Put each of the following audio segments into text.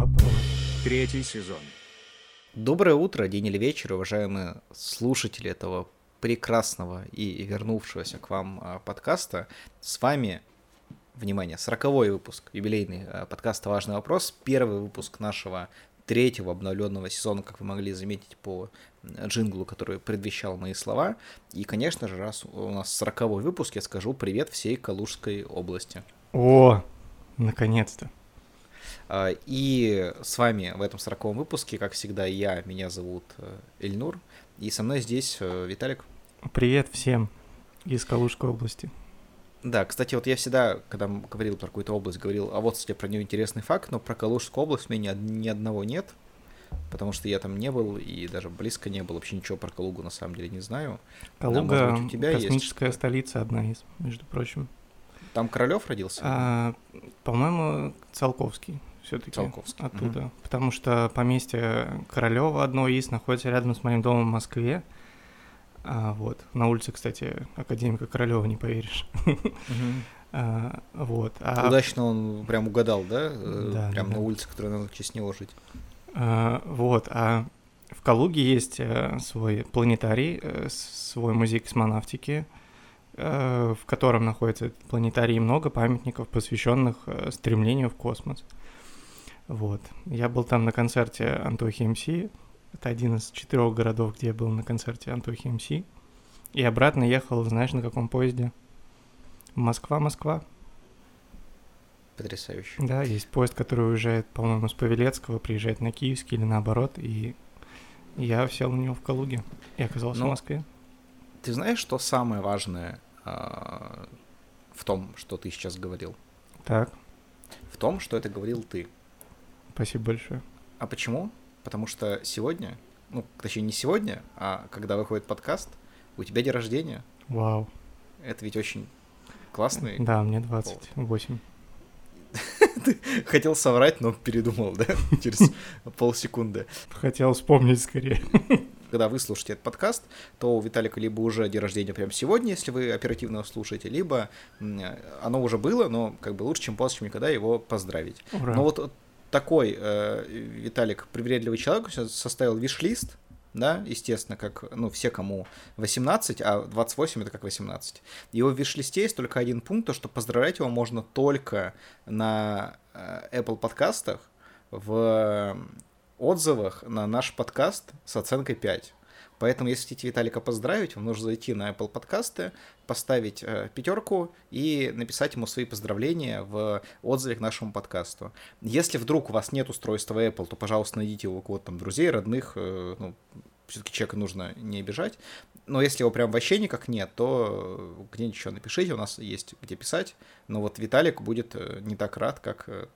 вопрос. Третий сезон. Доброе утро, день или вечер, уважаемые слушатели этого прекрасного и вернувшегося к вам а, подкаста. С вами, внимание, сороковой выпуск, юбилейный а, подкаста «Важный вопрос», первый выпуск нашего третьего обновленного сезона, как вы могли заметить по джинглу, который предвещал мои слова. И, конечно же, раз у нас сороковой выпуск, я скажу привет всей Калужской области. О, наконец-то. А, и с вами в этом сороковом выпуске, как всегда, я, меня зовут э, Эльнур, и со мной здесь э, Виталик. Привет всем из Калужской области. Да, кстати, вот я всегда, когда говорил про какую-то область, говорил, а вот, кстати, про нее интересный факт, но про Калужскую область у меня ни, ни одного нет, потому что я там не был и даже близко не был, вообще ничего про Калугу на самом деле не знаю. Калуга да, быть, у тебя космическая есть... столица одна из, между прочим. Там Королёв родился? А, по-моему, Циолковский все-таки Циолковский. оттуда. Угу. Потому что поместье Королева одно из находится рядом с моим домом в Москве. А, вот. На улице, кстати, академика Королева, не поверишь. А, вот. А... Удачно он прям угадал, да? Э, да прям да, на улице, которая надо в честь него жить. А, вот. А в Калуге есть э, свой планетарий, э, свой музей космонавтики, в котором находится планетарий и много памятников, посвященных стремлению в космос. Вот. Я был там на концерте Антохи МС. Это один из четырех городов, где я был на концерте Антохи МС. И обратно ехал, знаешь, на каком поезде? Москва-Москва. Потрясающе. Да, есть поезд, который уезжает, по-моему, с Павелецкого, приезжает на Киевский или наоборот, и я сел у него в Калуге и оказался ну, в Москве. Ты знаешь, что самое важное э, в том, что ты сейчас говорил? Так. В том, что это говорил ты. Спасибо большое. А почему? Потому что сегодня, ну, точнее, не сегодня, а когда выходит подкаст, у тебя день рождения. Вау. Это ведь очень классный. Да, мне 28. Ты хотел соврать, но передумал, да? Через полсекунды. Хотел вспомнить скорее. Когда вы слушаете этот подкаст, то у Виталика либо уже день рождения прямо сегодня, если вы оперативно слушаете, либо оно уже было, но как бы лучше, чем после, чем никогда его поздравить. Ура. Но вот такой э, Виталик привередливый человек составил виш-лист, да, естественно, как, ну, все, кому 18, а 28 это как 18. Его в виш-листе есть только один пункт, то, что поздравлять его можно только на э, Apple подкастах в отзывах на наш подкаст с оценкой 5. Поэтому, если хотите Виталика поздравить, вам нужно зайти на Apple подкасты, поставить э, пятерку и написать ему свои поздравления в отзыве к нашему подкасту. Если вдруг у вас нет устройства Apple, то, пожалуйста, найдите у кого-то там друзей, родных, э, ну, все-таки человека нужно не обижать. Но если его прям вообще никак нет, то где-нибудь еще напишите, у нас есть где писать. Но вот Виталик будет э, не так рад, как э,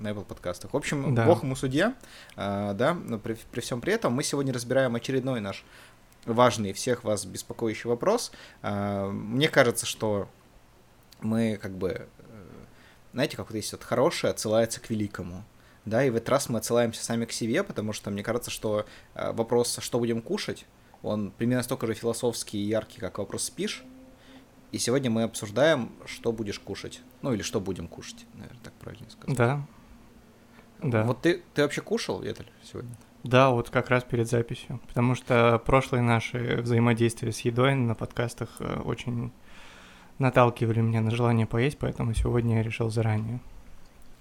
на Apple подкастах. В общем, да. бог ему судья, а, да, но при, при всем при этом мы сегодня разбираем очередной наш важный всех вас беспокоящий вопрос. А, мне кажется, что мы как бы, э, знаете, как вот есть вот хорошее отсылается к великому. Да, и в этот раз мы отсылаемся сами к себе, потому что мне кажется, что э, вопрос, что будем кушать, он примерно столько же философский и яркий, как вопрос спишь. И сегодня мы обсуждаем, что будешь кушать. Ну или что будем кушать, наверное, так правильно сказать. Да, да. Вот ты, ты вообще кушал, Виталь, сегодня? Да, вот как раз перед записью. Потому что прошлые наши взаимодействия с едой на подкастах э, очень наталкивали меня на желание поесть, поэтому сегодня я решил заранее.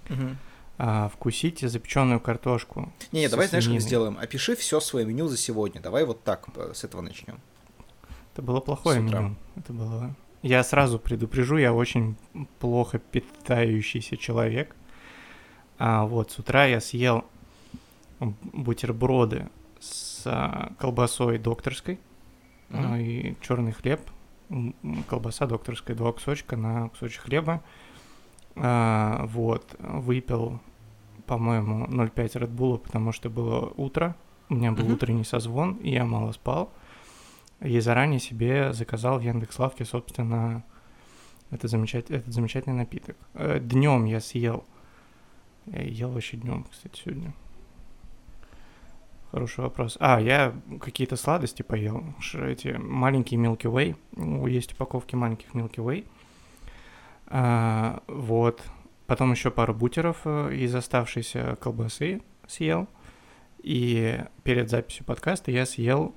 Угу. А, вкусите запеченную картошку. Не, не давай, знаешь, как сделаем? Опиши все свое меню за сегодня. Давай вот так э, с этого начнем. Это было плохое меню. Это было. Я сразу предупрежу, я очень плохо питающийся человек. А, вот, с утра я съел бутерброды с а, колбасой докторской mm-hmm. и черный хлеб, колбаса докторская, два кусочка на кусочек хлеба. А, вот, выпил, по-моему, 0,5 Red Bull, потому что было утро, у меня был mm-hmm. утренний созвон, и я мало спал. И заранее себе заказал в Яндекс.Лавке, собственно, это замечать... этот замечательный напиток. Э, Днем я съел я ел вообще днем, кстати, сегодня. Хороший вопрос. А, я какие-то сладости поел. Эти маленькие Milky Way. Есть упаковки маленьких Milky Way. А, вот. потом еще пару бутеров э, из оставшейся колбасы съел. И перед записью подкаста я съел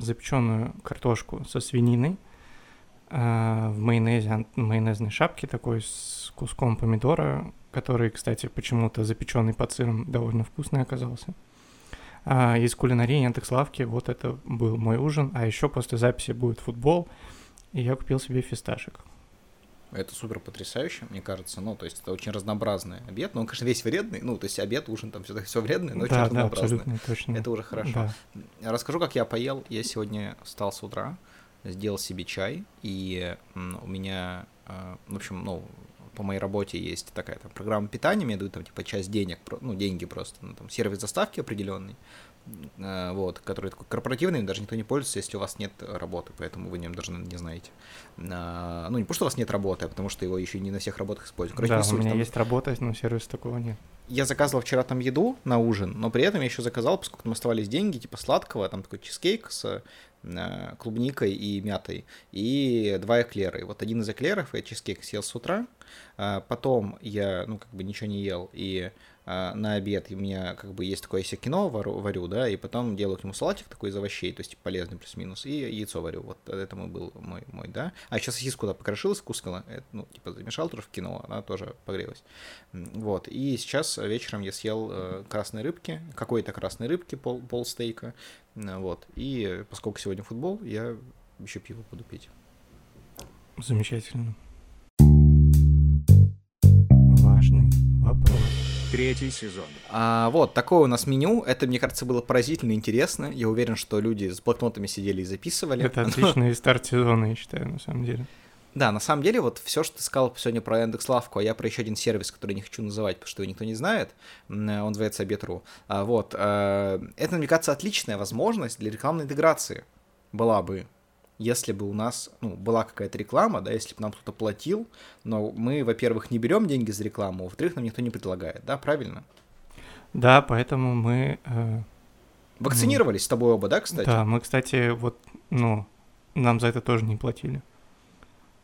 запеченную картошку со свининой э, в майонезе, майонезной шапке такой с куском помидора, который, кстати, почему-то запеченный под сыром довольно вкусный оказался. А из кулинарии Яндекс.Лавки вот это был мой ужин, а еще после записи будет футбол, и я купил себе фисташек. Это супер потрясающе, мне кажется. Ну, то есть это очень разнообразный обед. Но он, конечно, весь вредный. Ну, то есть обед, ужин, там все, все вредное, но да, очень да, разнообразный. точно. Это уже хорошо. Да. Расскажу, как я поел. Я сегодня встал с утра, сделал себе чай, и у меня, а, в общем, ну, по моей работе есть такая там программа питания, мне дают там типа часть денег, ну, деньги просто, ну, там сервис доставки определенный. Э, вот, который такой корпоративный, даже никто не пользуется, если у вас нет работы, поэтому вы нем даже не знаете. Э, ну, не потому что у вас нет работы, а потому что его еще не на всех работах используют. Короче, да, у меня там... есть работа, но сервиса такого нет. Я заказывал вчера там еду на ужин, но при этом я еще заказал, поскольку там оставались деньги, типа сладкого, там такой чизкейк с клубникой и мятой, и два эклера. И вот один из эклеров я чизкейк съел с утра, потом я, ну, как бы ничего не ел, и а, на обед, у меня как бы есть такое, если кино варю, варю, да, и потом делаю к нему салатик такой из овощей, то есть полезный плюс-минус, и яйцо варю, вот это мой был мой, мой, да. А сейчас сосиску куда покрошил, скускала, это, ну, типа замешал тоже в кино, она тоже погрелась. Вот, и сейчас вечером я съел э, красной рыбки, какой-то красной рыбки, пол, пол стейка, вот, и поскольку сегодня футбол, я еще пиво буду пить. Замечательно. Важный вопрос третий сезон. А, вот, такое у нас меню. Это, мне кажется, было поразительно интересно. Я уверен, что люди с блокнотами сидели и записывали. Это отличный старт сезона, я считаю, на самом деле. Да, на самом деле, вот все, что ты сказал сегодня про Яндекс.Лавку, а я про еще один сервис, который не хочу называть, потому что его никто не знает, он называется Обед.ру. А, вот, а, это, мне кажется, отличная возможность для рекламной интеграции была бы если бы у нас ну, была какая-то реклама, да, если бы нам кто-то платил, но мы, во-первых, не берем деньги за рекламу, во-вторых, нам никто не предлагает, да, правильно? Да, поэтому мы... Э, Вакцинировались ну, с тобой оба, да, кстати? Да, мы, кстати, вот, ну, нам за это тоже не платили.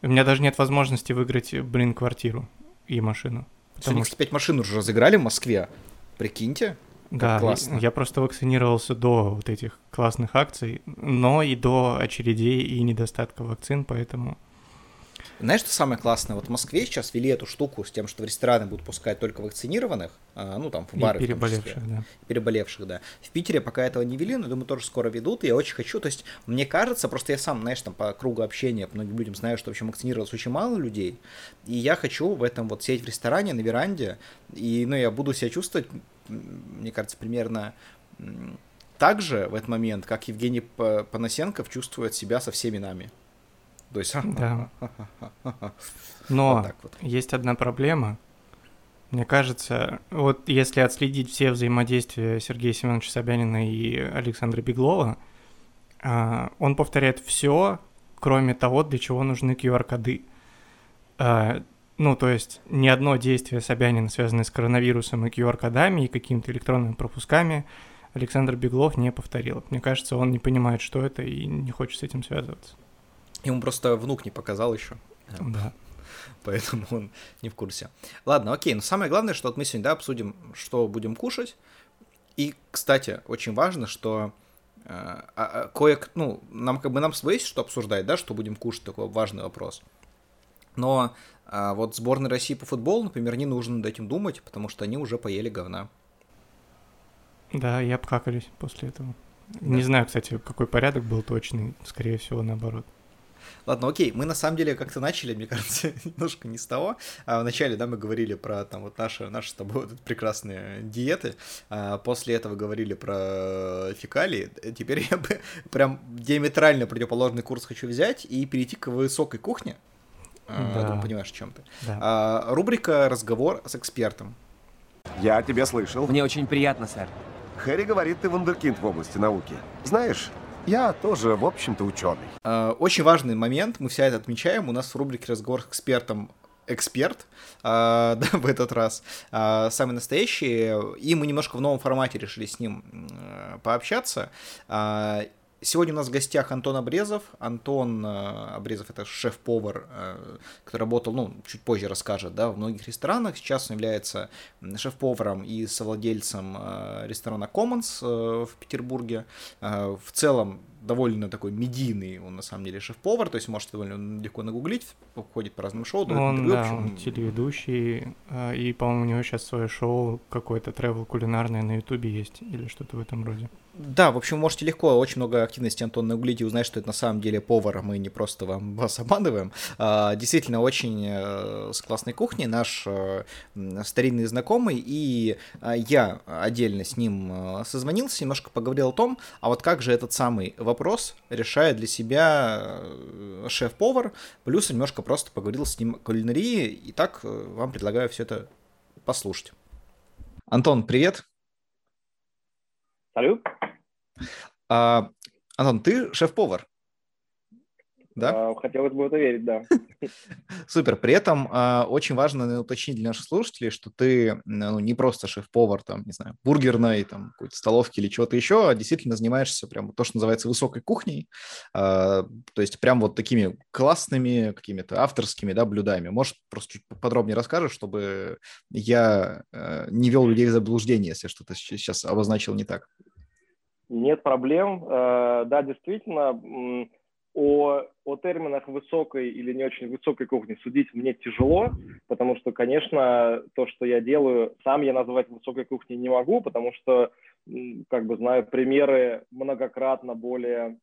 У меня даже нет возможности выиграть, блин, квартиру и машину. Потому что 5 машин уже разыграли в Москве. Прикиньте. Да, классно. я просто вакцинировался до вот этих классных акций, но и до очередей и недостатка вакцин, поэтому... Знаешь, что самое классное? Вот в Москве сейчас ввели эту штуку с тем, что в рестораны будут пускать только вакцинированных, а, ну там в бары. И переболевших, да. Переболевших, да. В Питере пока этого не ввели, но думаю, тоже скоро ведут, и я очень хочу. То есть, мне кажется, просто я сам, знаешь, там по кругу общения многим людям знаю, что вообще вакцинировалось очень мало людей, и я хочу в этом вот сидеть в ресторане на веранде, и, ну, я буду себя чувствовать мне кажется, примерно так же в этот момент, как Евгений Панасенков чувствует себя со всеми нами. То есть... Да. Но вот вот. есть одна проблема. Мне кажется, вот если отследить все взаимодействия Сергея Семеновича Собянина и Александра Беглова, а, он повторяет все, кроме того, для чего нужны QR-коды. А, ну, то есть ни одно действие Собянина, связанное с коронавирусом и QR-кодами и какими-то электронными пропусками, Александр Беглов не повторил. Мне кажется, он не понимает, что это, и не хочет с этим связываться. Ему просто внук не показал еще. Да. Поэтому он не в курсе. Ладно, окей. Но самое главное, что вот мы сегодня да, обсудим, что будем кушать. И, кстати, очень важно, что э, а, а, кое ну, нам как бы нам есть что обсуждать, да, что будем кушать, такой важный вопрос. Но а вот сборной России по футболу, например, не нужно над этим думать, потому что они уже поели говна. Да, и обкакались после этого. Да. Не знаю, кстати, какой порядок был точный, скорее всего, наоборот. Ладно, окей, мы на самом деле как-то начали, мне кажется, немножко не с того. А вначале, да, мы говорили про там вот наши, наши с тобой вот прекрасные диеты, а после этого говорили про фекалии. Теперь я бы прям диаметрально противоположный курс хочу взять и перейти к высокой кухне. А, да. Я думаю, понимаешь, о чем ты. Да. А, рубрика «Разговор с экспертом». Я тебя слышал. Мне очень приятно, сэр. Хэри говорит, ты вундеркинд в области науки. Знаешь, я тоже, в общем-то, ученый. А, очень важный момент, мы все это отмечаем. У нас в рубрике «Разговор с экспертом» эксперт а, да, в этот раз, а, самый настоящий, и мы немножко в новом формате решили с ним а, пообщаться. А, Сегодня у нас в гостях Антон Обрезов. Антон э, Обрезов — это шеф-повар, э, который работал, ну, чуть позже расскажет, да, в многих ресторанах. Сейчас он является шеф-поваром и совладельцем э, ресторана Commons в Петербурге. В целом довольно такой медийный, он на самом деле шеф-повар, то есть можете довольно легко нагуглить, ходит по разным шоу. Он, да, он телеведущий, и, по-моему, у него сейчас свое шоу какое-то travel кулинарное на ютубе есть, или что-то в этом роде. Да, в общем, можете легко, очень много активности Антон нагуглить и узнать, что это на самом деле повар, мы не просто вам вас обманываем. А, действительно, очень э, с классной кухней, наш э, старинный знакомый, и э, я отдельно с ним э, созвонился, немножко поговорил о том, а вот как же этот самый вопрос решает для себя шеф-повар, плюс немножко просто поговорил с ним о кулинарии, и так вам предлагаю все это послушать. Антон, привет! Салют. А, Антон, ты шеф-повар? Да? А, хотелось бы это верить, да. Супер. При этом а, очень важно уточнить для наших слушателей, что ты ну, не просто шеф-повар, там, не знаю, бургерной, там, какой-то столовки или чего-то еще, а действительно занимаешься прям то, что называется высокой кухней, а, то есть прям вот такими классными какими-то авторскими, да, блюдами. Может, просто чуть подробнее расскажешь, чтобы я а, не вел людей в заблуждение, если что-то сейчас обозначил не так. Нет проблем. Э, да, действительно, о, о терминах высокой или не очень высокой кухни судить мне тяжело, потому что, конечно, то, что я делаю, сам я называть высокой кухней не могу, потому что, как бы знаю, примеры многократно более,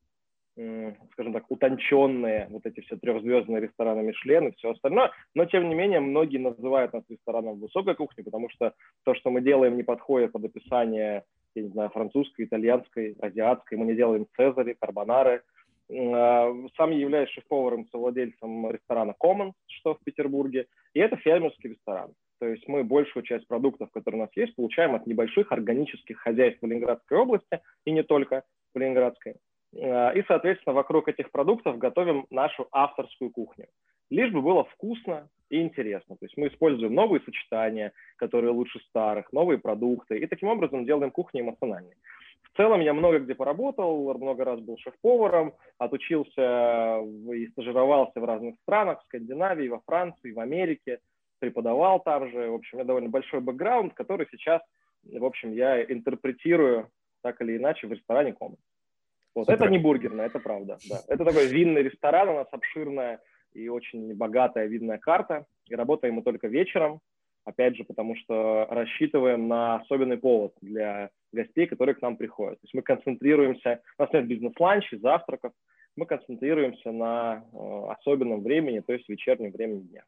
скажем так, утонченные, вот эти все трехзвездные рестораны Мишлен и все остальное, но, тем не менее, многие называют нас рестораном высокой кухни, потому что то, что мы делаем, не подходит под описание я не знаю, французской, итальянской, азиатской. Мы не делаем цезари, карбонары. А, сам я являюсь шеф-поваром, совладельцем ресторана Commons, что в Петербурге. И это фермерский ресторан. То есть мы большую часть продуктов, которые у нас есть, получаем от небольших органических хозяйств в Ленинградской области, и не только в Ленинградской. А, и, соответственно, вокруг этих продуктов готовим нашу авторскую кухню. Лишь бы было вкусно, и интересно. То есть мы используем новые сочетания, которые лучше старых, новые продукты, и таким образом делаем кухню эмоциональной. В целом я много где поработал, много раз был шеф-поваром, отучился и стажировался в разных странах, в Скандинавии, во Франции, в Америке, преподавал там же. В общем, у меня довольно большой бэкграунд, который сейчас, в общем, я интерпретирую так или иначе в ресторане Комнат. Вот. Это не бургерная, это правда. Да. Это такой винный ресторан, у нас обширная и очень богатая видная карта. И работаем мы только вечером, опять же, потому что рассчитываем на особенный повод для гостей, которые к нам приходят. То есть мы концентрируемся, у нас нет бизнес-ланчей, завтраков, мы концентрируемся на э, особенном времени, то есть вечернем времени дня.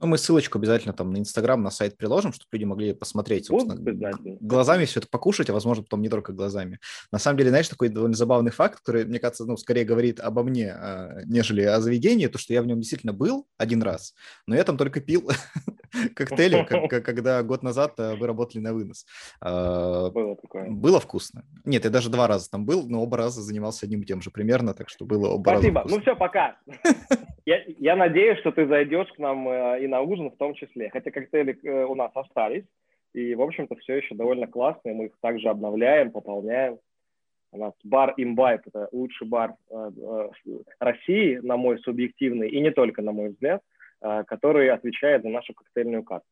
Ну, мы ссылочку обязательно там на Инстаграм, на сайт приложим, чтобы люди могли посмотреть, собственно, глазами все это покушать, а возможно, потом не только глазами. На самом деле, знаешь, такой довольно забавный факт, который, мне кажется, ну, скорее говорит обо мне, а, нежели о заведении, то, что я в нем действительно был один раз, но я там только пил коктейли, когда год назад а, вы работали на вынос. А, было такое. Было вкусно. Нет, я даже два раза там был, но оба раза занимался одним и тем же примерно, так что было оба Спасибо. раза Ну все, пока. Я, я надеюсь, что ты зайдешь к нам э, и на ужин в том числе. Хотя коктейли э, у нас остались, и, в общем-то, все еще довольно классные. Мы их также обновляем, пополняем. У нас бар Imbibe – это лучший бар э, России, на мой субъективный, и не только на мой взгляд, который отвечает за нашу коктейльную карту.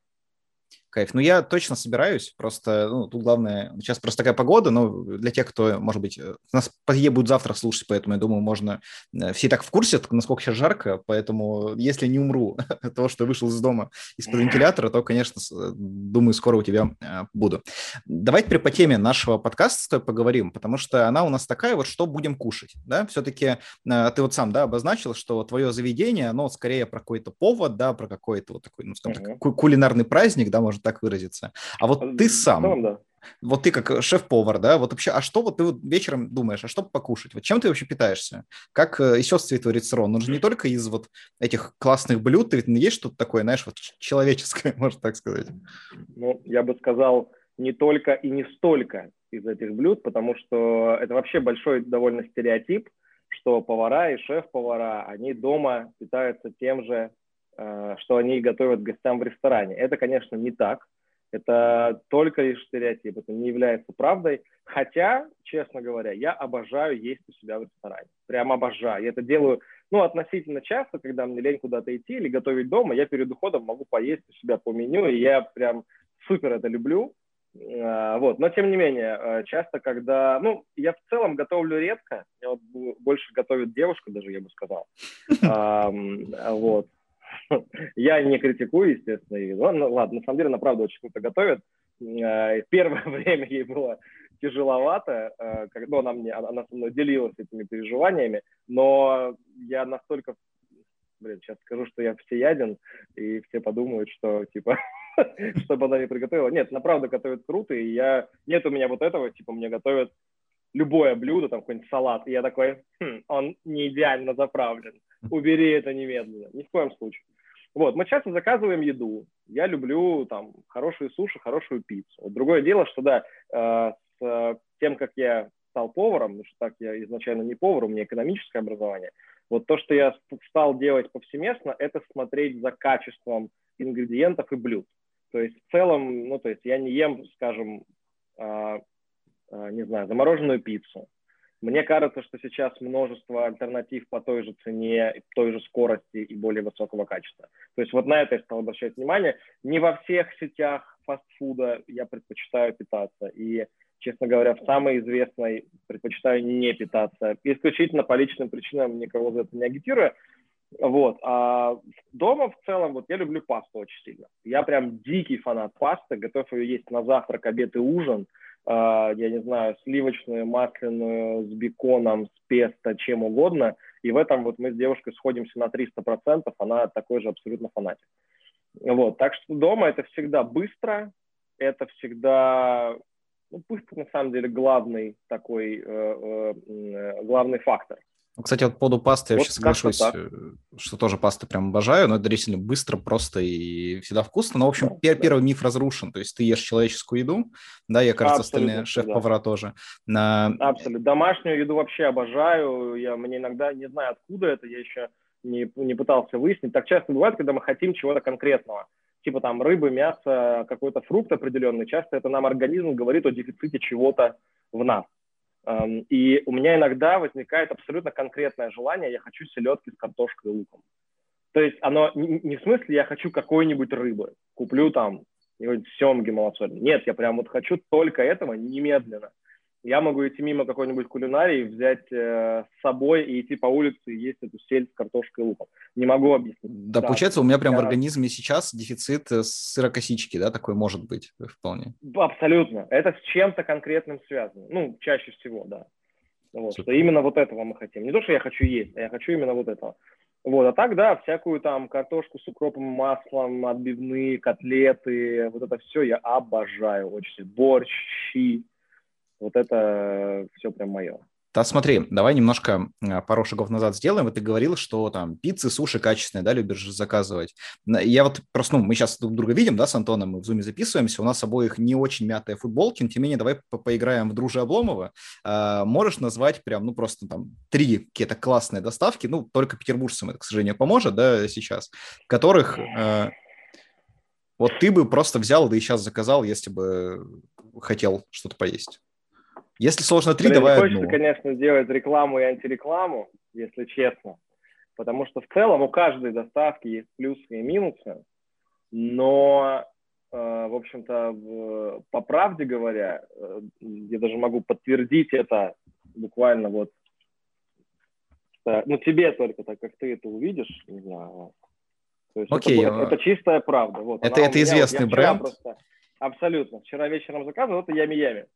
Кайф. Ну, я точно собираюсь, просто, ну, тут главное, сейчас просто такая погода, но для тех, кто, может быть, э, нас по будет завтра слушать, поэтому, я думаю, можно, э, все так в курсе, насколько сейчас жарко, поэтому, если не умру от того, что вышел из дома из-под вентилятора, то, конечно, э, думаю, скоро у тебя буду. Давайте теперь по теме нашего подкаста поговорим, потому что она у нас такая вот, что будем кушать, да, все-таки ты вот сам, да, обозначил, что твое заведение, оно скорее про какой-то повод, да, про какой-то вот такой, ну, скажем так, кулинарный праздник, да, может так выразиться. А вот ты сам, целом, да. вот ты как шеф-повар, да, вот вообще, а что вот ты вот вечером думаешь, а что покушать? Вот чем ты вообще питаешься? Как э, чего твой ресторан? Он же не только из вот этих классных блюд, ты ведь есть что-то такое, знаешь, вот человеческое, можно так сказать? Ну, я бы сказал, не только и не столько из этих блюд, потому что это вообще большой довольно стереотип, что повара и шеф-повара, они дома питаются тем же Э, что они готовят гостям в ресторане. Это, конечно, не так. Это только лишь стереотип, это не является правдой. Хотя, честно говоря, я обожаю есть у себя в ресторане. Прям обожаю. Я это делаю, ну, относительно часто, когда мне лень куда-то идти или готовить дома, я перед уходом могу поесть у себя по меню, и я прям супер это люблю. А, вот. Но, тем не менее, э, часто, когда... Ну, я в целом готовлю редко. Я вот больше готовит девушка даже, я бы сказал. Вот. Я не критикую, естественно, ее. Ну, ну, ладно, на самом деле, она правда очень круто готовит. Э, первое время ей было тяжеловато, э, когда ну, она, мне, она со мной делилась этими переживаниями, но я настолько, блин, сейчас скажу, что я всеяден, и все подумают, что, типа, чтобы она не приготовила. Нет, она правда готовит круто, и я... Нет у меня вот этого, типа, мне готовят любое блюдо, там какой-нибудь салат, и я такой, хм, он не идеально заправлен, убери это немедленно. Ни в коем случае. Вот, мы часто заказываем еду. Я люблю там хорошие суши, хорошую пиццу. Вот другое дело, что да, э, с тем, как я стал поваром, потому что так я изначально не повар, у меня экономическое образование. Вот то, что я стал делать повсеместно, это смотреть за качеством ингредиентов и блюд. То есть в целом, ну то есть я не ем, скажем, э, э, не знаю, замороженную пиццу. Мне кажется, что сейчас множество альтернатив по той же цене, той же скорости и более высокого качества. То есть вот на это я стал обращать внимание. Не во всех сетях фастфуда я предпочитаю питаться. И, честно говоря, в самой известной предпочитаю не питаться. Исключительно по личным причинам никого за это не агитирую. Вот. А дома в целом вот я люблю пасту очень сильно. Я прям дикий фанат пасты, готов ее есть на завтрак, обед и ужин – я не знаю, сливочную, масляную, с беконом, с песто, чем угодно. И в этом вот мы с девушкой сходимся на 300%, она такой же абсолютно фанатик. Вот, так что дома это всегда быстро, это всегда, ну, быстро на самом деле главный такой, э, э, э главный фактор. Ну, кстати, вот по поводу пасты я вообще соглашусь, э, что тоже пасты прям обожаю, но это действительно быстро, просто и всегда вкусно. Но, в общем, пер- первый миф разрушен. То есть ты ешь человеческую еду, да, я, кажется, Абсолютно, остальные шеф-повара да. тоже. На... Абсолютно. Домашнюю еду вообще обожаю. Я, мне иногда не знаю, откуда это, я еще не, не пытался выяснить. Так часто бывает, когда мы хотим чего-то конкретного. Типа там рыбы, мясо, какой-то фрукт определенный. Часто это нам организм говорит о дефиците чего-то в нас. И у меня иногда возникает абсолютно конкретное желание, я хочу селедки с картошкой и луком. То есть оно не в смысле я хочу какой-нибудь рыбы, куплю там семги малосольные. Нет, я прям вот хочу только этого немедленно я могу идти мимо какой-нибудь кулинарии, взять э, с собой и идти по улице и есть эту сель с картошкой и луком. Не могу объяснить. Да, да получается, у меня прям я... в организме сейчас дефицит э, сырокосички, да, такой может быть вполне. Абсолютно. Это с чем-то конкретным связано. Ну, чаще всего, да. Вот, что именно вот этого мы хотим. Не то, что я хочу есть, а я хочу именно вот этого. Вот, а так, да, всякую там картошку с укропом, маслом, отбивные, котлеты, вот это все я обожаю очень. Борщ, щи, вот это все прям мое. Да, смотри, давай немножко а, пару шагов назад сделаем. Вот ты говорил, что там пиццы, суши качественные, да, любишь заказывать. Я вот просто, ну, мы сейчас друг друга видим, да, с Антоном, мы в зуме записываемся, у нас обоих не очень мятые футболки, но тем не менее давай по поиграем в Друже Обломова. А, можешь назвать прям, ну, просто там три какие-то классные доставки, ну, только петербуржцам это, к сожалению, поможет, да, сейчас, которых а, вот ты бы просто взял, да и сейчас заказал, если бы хотел что-то поесть. Если сложно три, Блин, давай хочется, одну. конечно, делать рекламу и антирекламу, если честно. Потому что в целом у каждой доставки есть плюсы и минусы. Но, э, в общем-то, по правде говоря, э, я даже могу подтвердить это буквально вот э, ну, тебе только так, как ты это увидишь, не знаю. То есть Окей. Это, это чистая правда. Вот, это это известный я бренд? Просто, абсолютно. Вчера вечером заказывал, это Ями-Ями.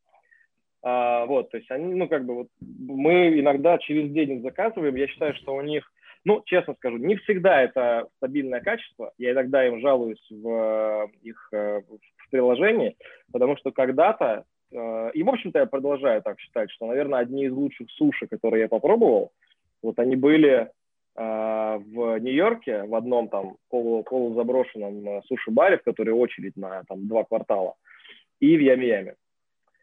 А, вот, то есть они, ну, как бы вот мы иногда через день их заказываем. Я считаю, что у них, ну, честно скажу, не всегда это стабильное качество. Я иногда им жалуюсь в э, их э, в приложении, потому что когда-то, э, и, в общем-то, я продолжаю так считать, что, наверное, одни из лучших суши, которые я попробовал, вот они были в Нью-Йорке в одном там полу, полузаброшенном суши-баре, в который очередь на там два квартала, и в Ями-Яме.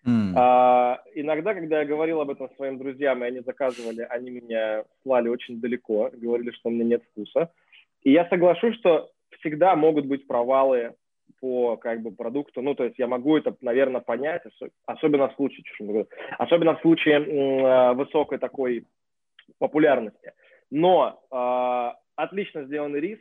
Mm. А, иногда, когда я говорил об этом своим друзьям, и они заказывали, они меня слали очень далеко, говорили, что у меня нет вкуса. И я соглашусь, что всегда могут быть провалы по как бы продукту. Ну, то есть я могу это, наверное, понять, особенно в случае, особенно в случае э, высокой такой популярности. Но э, отлично сделанный рис,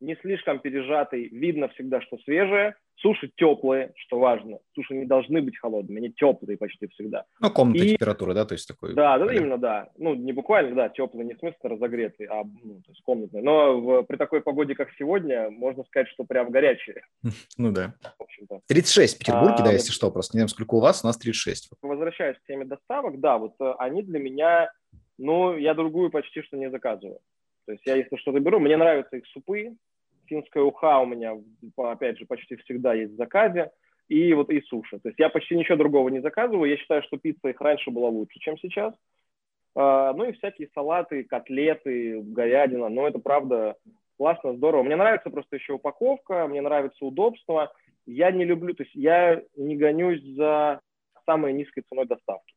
не слишком пережатый, видно всегда, что свежее. Суши теплые, что важно. Суши не должны быть холодными, они теплые почти всегда. Ну, комнатная и... температура, да, то есть такой. Да, да, именно, да. Ну, не буквально, да, теплый, не в смысле разогретый, а ну, то есть комнатный. Но в, при такой погоде, как сегодня, можно сказать, что прям горячие. Ну да. В общем-то. 36 в Петербурге, а, да, если что, просто не знаю, сколько у вас, у нас 36. Возвращаясь к теме доставок, да, вот э, они для меня, ну, я другую почти что не заказываю. То есть я, если что-то беру, мне нравятся их супы, финская уха у меня, опять же, почти всегда есть в заказе, и вот и суши. То есть я почти ничего другого не заказываю. Я считаю, что пицца их раньше была лучше, чем сейчас. А, ну и всякие салаты, котлеты, говядина. Ну это правда классно, здорово. Мне нравится просто еще упаковка, мне нравится удобство. Я не люблю, то есть я не гонюсь за самой низкой ценой доставки.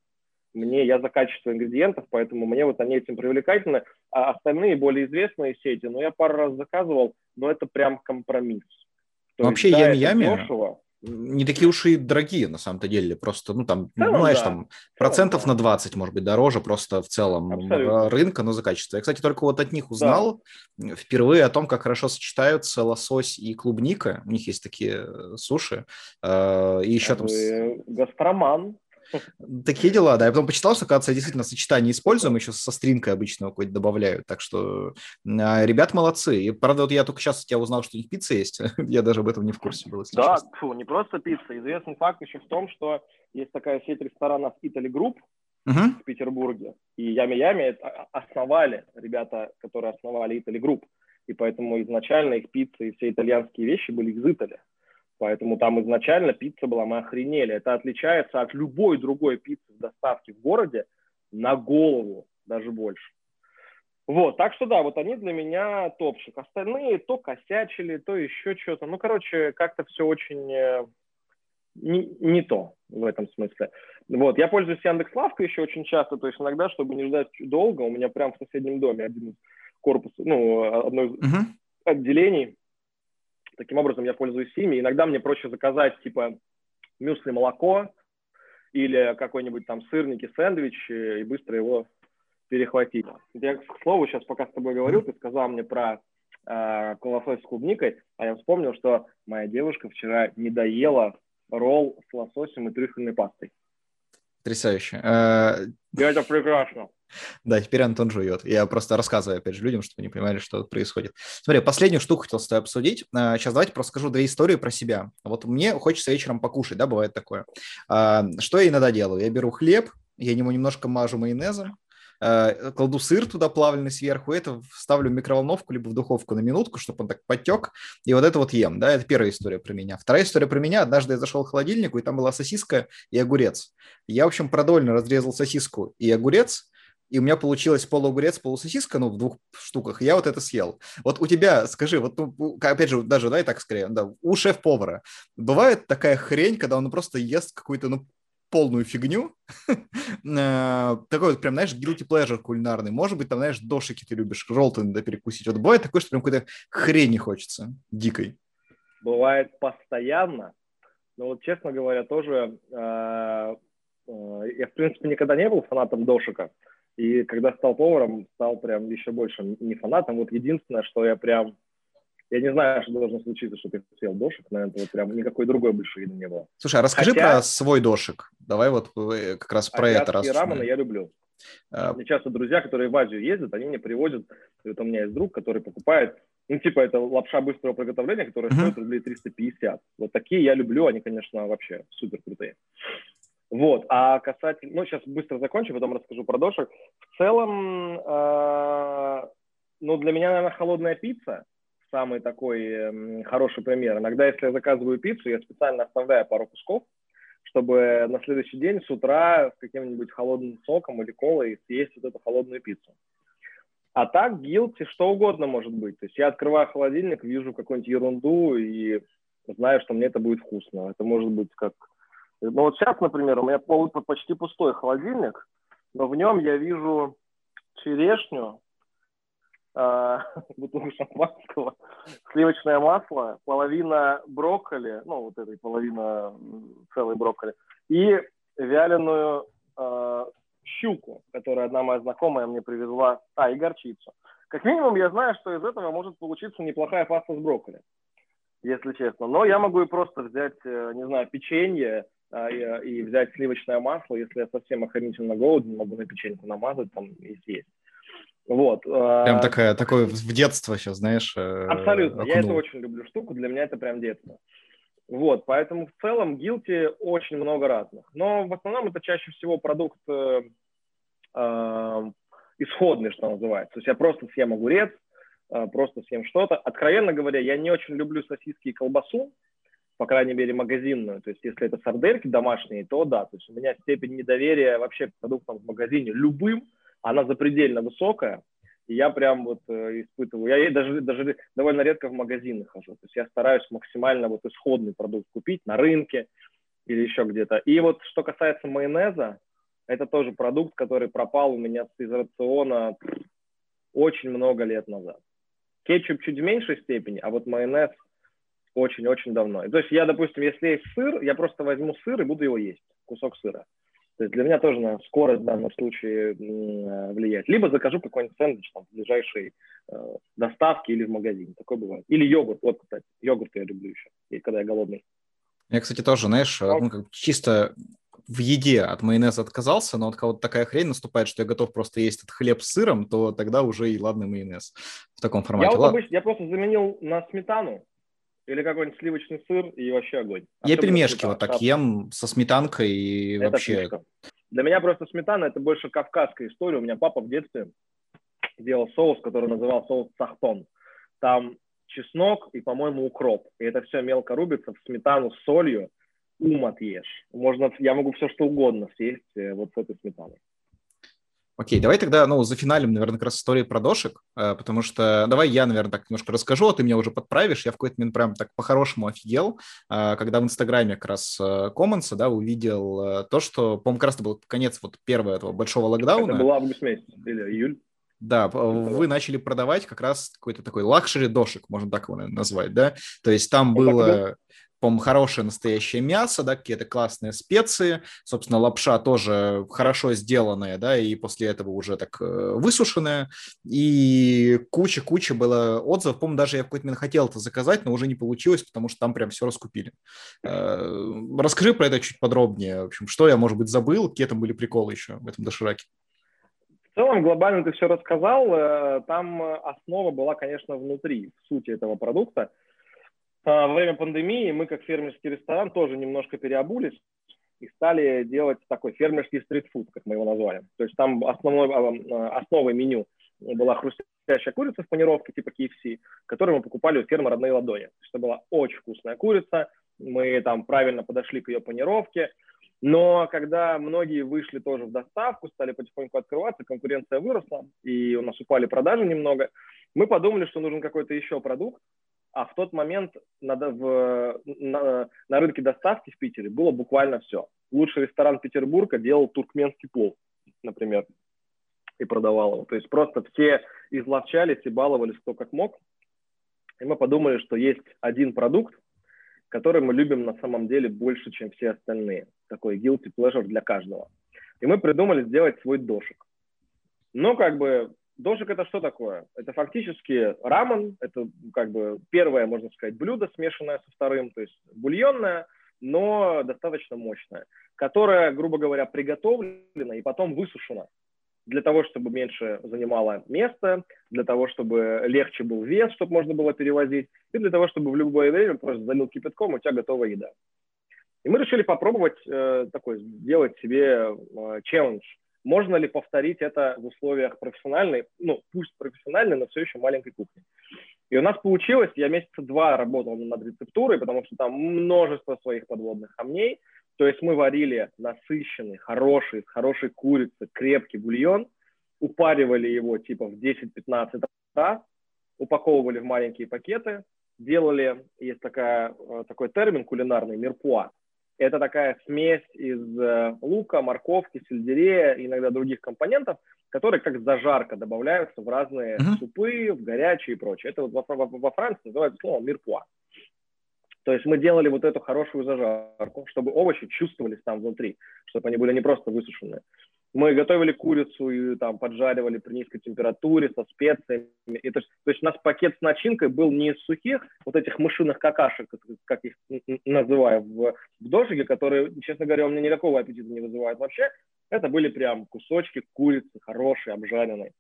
Мне, я за качество ингредиентов, поэтому мне вот они этим привлекательны. А остальные более известные сети, ну, я пару раз заказывал, но это прям компромисс. То Вообще, есть, да, ями-ями не такие уж и дорогие на самом-то деле, просто, ну, там, целом, ну, знаешь, да. там, процентов да. на 20, может быть, дороже просто в целом Абсолютно. рынка, но за качество. Я, кстати, только вот от них узнал да. впервые о том, как хорошо сочетаются лосось и клубника. У них есть такие э, суши. Э, и еще а там... Гастроман. Такие дела, да. Я потом почитал, что, оказывается, действительно сочетание используем, еще со стринкой обычно какой-то добавляют. Так что а, ребят молодцы. И, правда, вот я только сейчас у тебя узнал, что у них пицца есть. я даже об этом не в курсе был. Да, фу, не просто пицца. Известный факт еще в том, что есть такая сеть ресторанов Italy Group uh-huh. в Петербурге. И Ями-Ями основали ребята, которые основали Italy Group. И поэтому изначально их пиццы и все итальянские вещи были из Италии. Поэтому там изначально пицца была, мы охренели. Это отличается от любой другой пиццы в доставке в городе на голову, даже больше. Вот, так что да, вот они для меня топчик. Остальные то косячили, то еще что-то. Ну, короче, как-то все очень э, не, не то в этом смысле. Вот, я пользуюсь Яндекс.Лавкой еще очень часто, то есть иногда, чтобы не ждать долго, у меня прям в соседнем доме один из корпусов, ну, одно из uh-huh. отделений Таким образом, я пользуюсь ими. Иногда мне проще заказать, типа, мюсли молоко или какой-нибудь там сырники, сэндвич и быстро его перехватить. Я, к слову, сейчас пока с тобой говорил, ты сказал мне про э, лосось с клубникой, а я вспомнил, что моя девушка вчера не доела ролл с лососем и трюфельной пастой. Потрясающе. Э, это прекрасно. Да, теперь Антон жует. Я просто рассказываю, опять же, людям, чтобы они понимали, что происходит. Смотри, последнюю штуку хотел с тобой обсудить. Сейчас э, давайте просто скажу две истории про себя. Вот мне хочется вечером покушать, да, бывает такое. Э, что я иногда делаю? Я беру хлеб, я ему немножко мажу майонезом, Э, кладу сыр туда плавленый сверху, это ставлю в микроволновку либо в духовку на минутку, чтобы он так подтек, и вот это вот ем, да, это первая история про меня. Вторая история про меня, однажды я зашел в холодильник, и там была сосиска и огурец. Я, в общем, продольно разрезал сосиску и огурец, и у меня получилось полуогурец, полусосиска, ну, в двух штуках, я вот это съел. Вот у тебя, скажи, вот, ну, опять же, даже, да, и так скорее, да, у шеф-повара бывает такая хрень, когда он просто ест какую-то, ну, полную фигню. Э, такой вот прям, знаешь, guilty pleasure кулинарный. Может быть, там, знаешь, дошики ты любишь, желтый надо перекусить. Вот бывает такое, что прям какой-то хрень не хочется, дикой. Бывает постоянно. Но вот, честно говоря, тоже э, э, я, в принципе, никогда не был фанатом дошика. И когда стал поваром, стал прям еще больше не фанатом. Вот единственное, что я прям я не знаю, что должно случиться, чтобы я съел дошик. Наверное, вот прям никакой другой больше вида не было. Слушай, а расскажи Хотя... про свой дошик. Давай вот э, как раз про это. Раз рамена я люблю. А... Мне часто друзья, которые в Азию ездят, они мне привозят, вот у меня есть друг, который покупает, ну, типа, это лапша быстрого приготовления, которая uh-huh. стоит рублей 350. Вот такие я люблю, они, конечно, вообще супер крутые. Вот, а касательно, ну, сейчас быстро закончу, потом расскажу про дошик. В целом, э, ну, для меня, наверное, холодная пицца – самый такой э, хороший пример. Иногда, если я заказываю пиццу, я специально оставляю пару кусков, чтобы на следующий день с утра с каким-нибудь холодным соком или колой съесть вот эту холодную пиццу. А так гилти что угодно может быть. То есть я открываю холодильник, вижу какую-нибудь ерунду и знаю, что мне это будет вкусно. Это может быть как... Ну вот сейчас, например, у меня почти пустой холодильник, но в нем я вижу черешню, э, бутылку шампанского, сливочное масло, половина брокколи, ну, вот этой половина целой брокколи, и вяленую э, щуку, которую одна моя знакомая мне привезла, а, и горчицу. Как минимум, я знаю, что из этого может получиться неплохая паста с брокколи, если честно. Но я могу и просто взять, э, не знаю, печенье а, и, и взять сливочное масло, если я совсем охранительно голоден, могу на печеньку намазать там и съесть. Вот. А, прям такая, такое в детство сейчас, знаешь. Э, Абсолютно. Окунул. Я это очень люблю штуку. Для меня это прям детство. Вот, поэтому в целом гилти очень много разных. Но в основном это чаще всего продукт э, э, исходный, что называется. То есть я просто съем огурец, э, просто съем что-то. Откровенно говоря, я не очень люблю сосиски и колбасу, по крайней мере, магазинную. То есть если это сардельки домашние, то да. То есть у меня степень недоверия вообще к продуктам в магазине любым, она запредельно высокая. И я прям вот э, испытываю. Я даже, даже довольно редко в магазины хожу. То есть я стараюсь максимально вот исходный продукт купить на рынке или еще где-то. И вот что касается майонеза, это тоже продукт, который пропал у меня из рациона очень много лет назад. Кетчуп чуть в меньшей степени, а вот майонез очень-очень давно. то есть я, допустим, если есть сыр, я просто возьму сыр и буду его есть, кусок сыра. То есть для меня тоже наверное, скорость в данном случае влияет. Либо закажу какой-нибудь сэндвич там, в ближайшей э, доставке или в магазине. Такое бывает. Или йогурт. Вот, кстати, йогурт я люблю еще, и когда я голодный. Я, кстати, тоже, знаешь, ну, как, чисто в еде от майонеза отказался, но вот когда вот такая хрень наступает, что я готов просто есть этот хлеб с сыром, то тогда уже и ладный майонез в таком формате. Я, вот обычно, я просто заменил на сметану, или какой-нибудь сливочный сыр и вообще огонь. Я Особенно пельмешки вот так ем со сметанкой и это вообще... Фишка. Для меня просто сметана это больше кавказская история. У меня папа в детстве делал соус, который называл соус сахтон. Там чеснок и, по-моему, укроп. И это все мелко рубится в сметану с солью. Ум отъешь. Можно, я могу все что угодно съесть э, вот с этой сметаной. Окей, давай тогда, ну, за финалем, наверное, как раз истории про дошек, э, потому что давай я, наверное, так немножко расскажу, а ты меня уже подправишь. Я в какой-то момент прям так по-хорошему офигел, э, когда в Инстаграме как раз Commons, да, увидел э, то, что, по-моему, как раз это был конец вот первого этого большого локдауна. Это был август месяц или июль. Да, вы начали продавать как раз какой-то такой luxury дошик, можно так его назвать, да? То есть там было по-моему, хорошее настоящее мясо, да, какие-то классные специи, собственно, лапша тоже хорошо сделанная, да, и после этого уже так э, высушенная, и куча-куча было отзывов, по-моему, даже я в какой-то момент хотел это заказать, но уже не получилось, потому что там прям все раскупили. Э, расскажи про это чуть подробнее, в общем, что я, может быть, забыл, какие там были приколы еще в этом дошираке. В целом, глобально ты все рассказал, э, там основа была, конечно, внутри, в сути этого продукта, во время пандемии мы, как фермерский ресторан, тоже немножко переобулись и стали делать такой фермерский стритфуд, как мы его назвали. То есть там основной, а, основой меню была хрустящая курица в панировке типа KFC, которую мы покупали у фермы родные ладони. Это была очень вкусная курица, мы там правильно подошли к ее панировке, но когда многие вышли тоже в доставку, стали потихоньку открываться, конкуренция выросла, и у нас упали продажи немного, мы подумали, что нужен какой-то еще продукт, а в тот момент надо в, на, на рынке доставки в Питере было буквально все. Лучший ресторан Петербурга делал туркменский плов, например, и продавал его. То есть просто все изловчались и баловались кто как мог. И мы подумали, что есть один продукт, который мы любим на самом деле больше, чем все остальные. Такой guilty pleasure для каждого. И мы придумали сделать свой дошик. Но как бы Дошик это что такое? Это фактически рамен, это как бы первое, можно сказать, блюдо, смешанное со вторым, то есть бульонное, но достаточно мощное, которое, грубо говоря, приготовлено и потом высушено для того, чтобы меньше занимало место, для того, чтобы легче был вес, чтобы можно было перевозить, и для того, чтобы в любое время просто залил кипятком, у тебя готовая еда. И мы решили попробовать э, такой, сделать себе э, челлендж можно ли повторить это в условиях профессиональной, ну, пусть профессиональной, но все еще маленькой кухни. И у нас получилось, я месяца два работал над рецептурой, потому что там множество своих подводных камней. То есть мы варили насыщенный, хороший, с хорошей курицы, крепкий бульон, упаривали его типа в 10-15 раз, упаковывали в маленькие пакеты, делали, есть такая, э, такой термин кулинарный, мирпуа, это такая смесь из э, лука, морковки, сельдерея иногда других компонентов, которые как зажарка добавляются в разные uh-huh. супы, в горячие и прочее. Это вот во, во, во Франции называется слово мирпуа. То есть мы делали вот эту хорошую зажарку, чтобы овощи чувствовались там внутри, чтобы они были не просто высушенные. Мы готовили курицу и там поджаривали при низкой температуре со специями. И, то, есть, то есть у нас пакет с начинкой был не из сухих вот этих мышиных какашек, как их называю в, в дожиге, которые, честно говоря, у меня никакого аппетита не вызывают вообще. Это были прям кусочки курицы хорошие, обжаренной.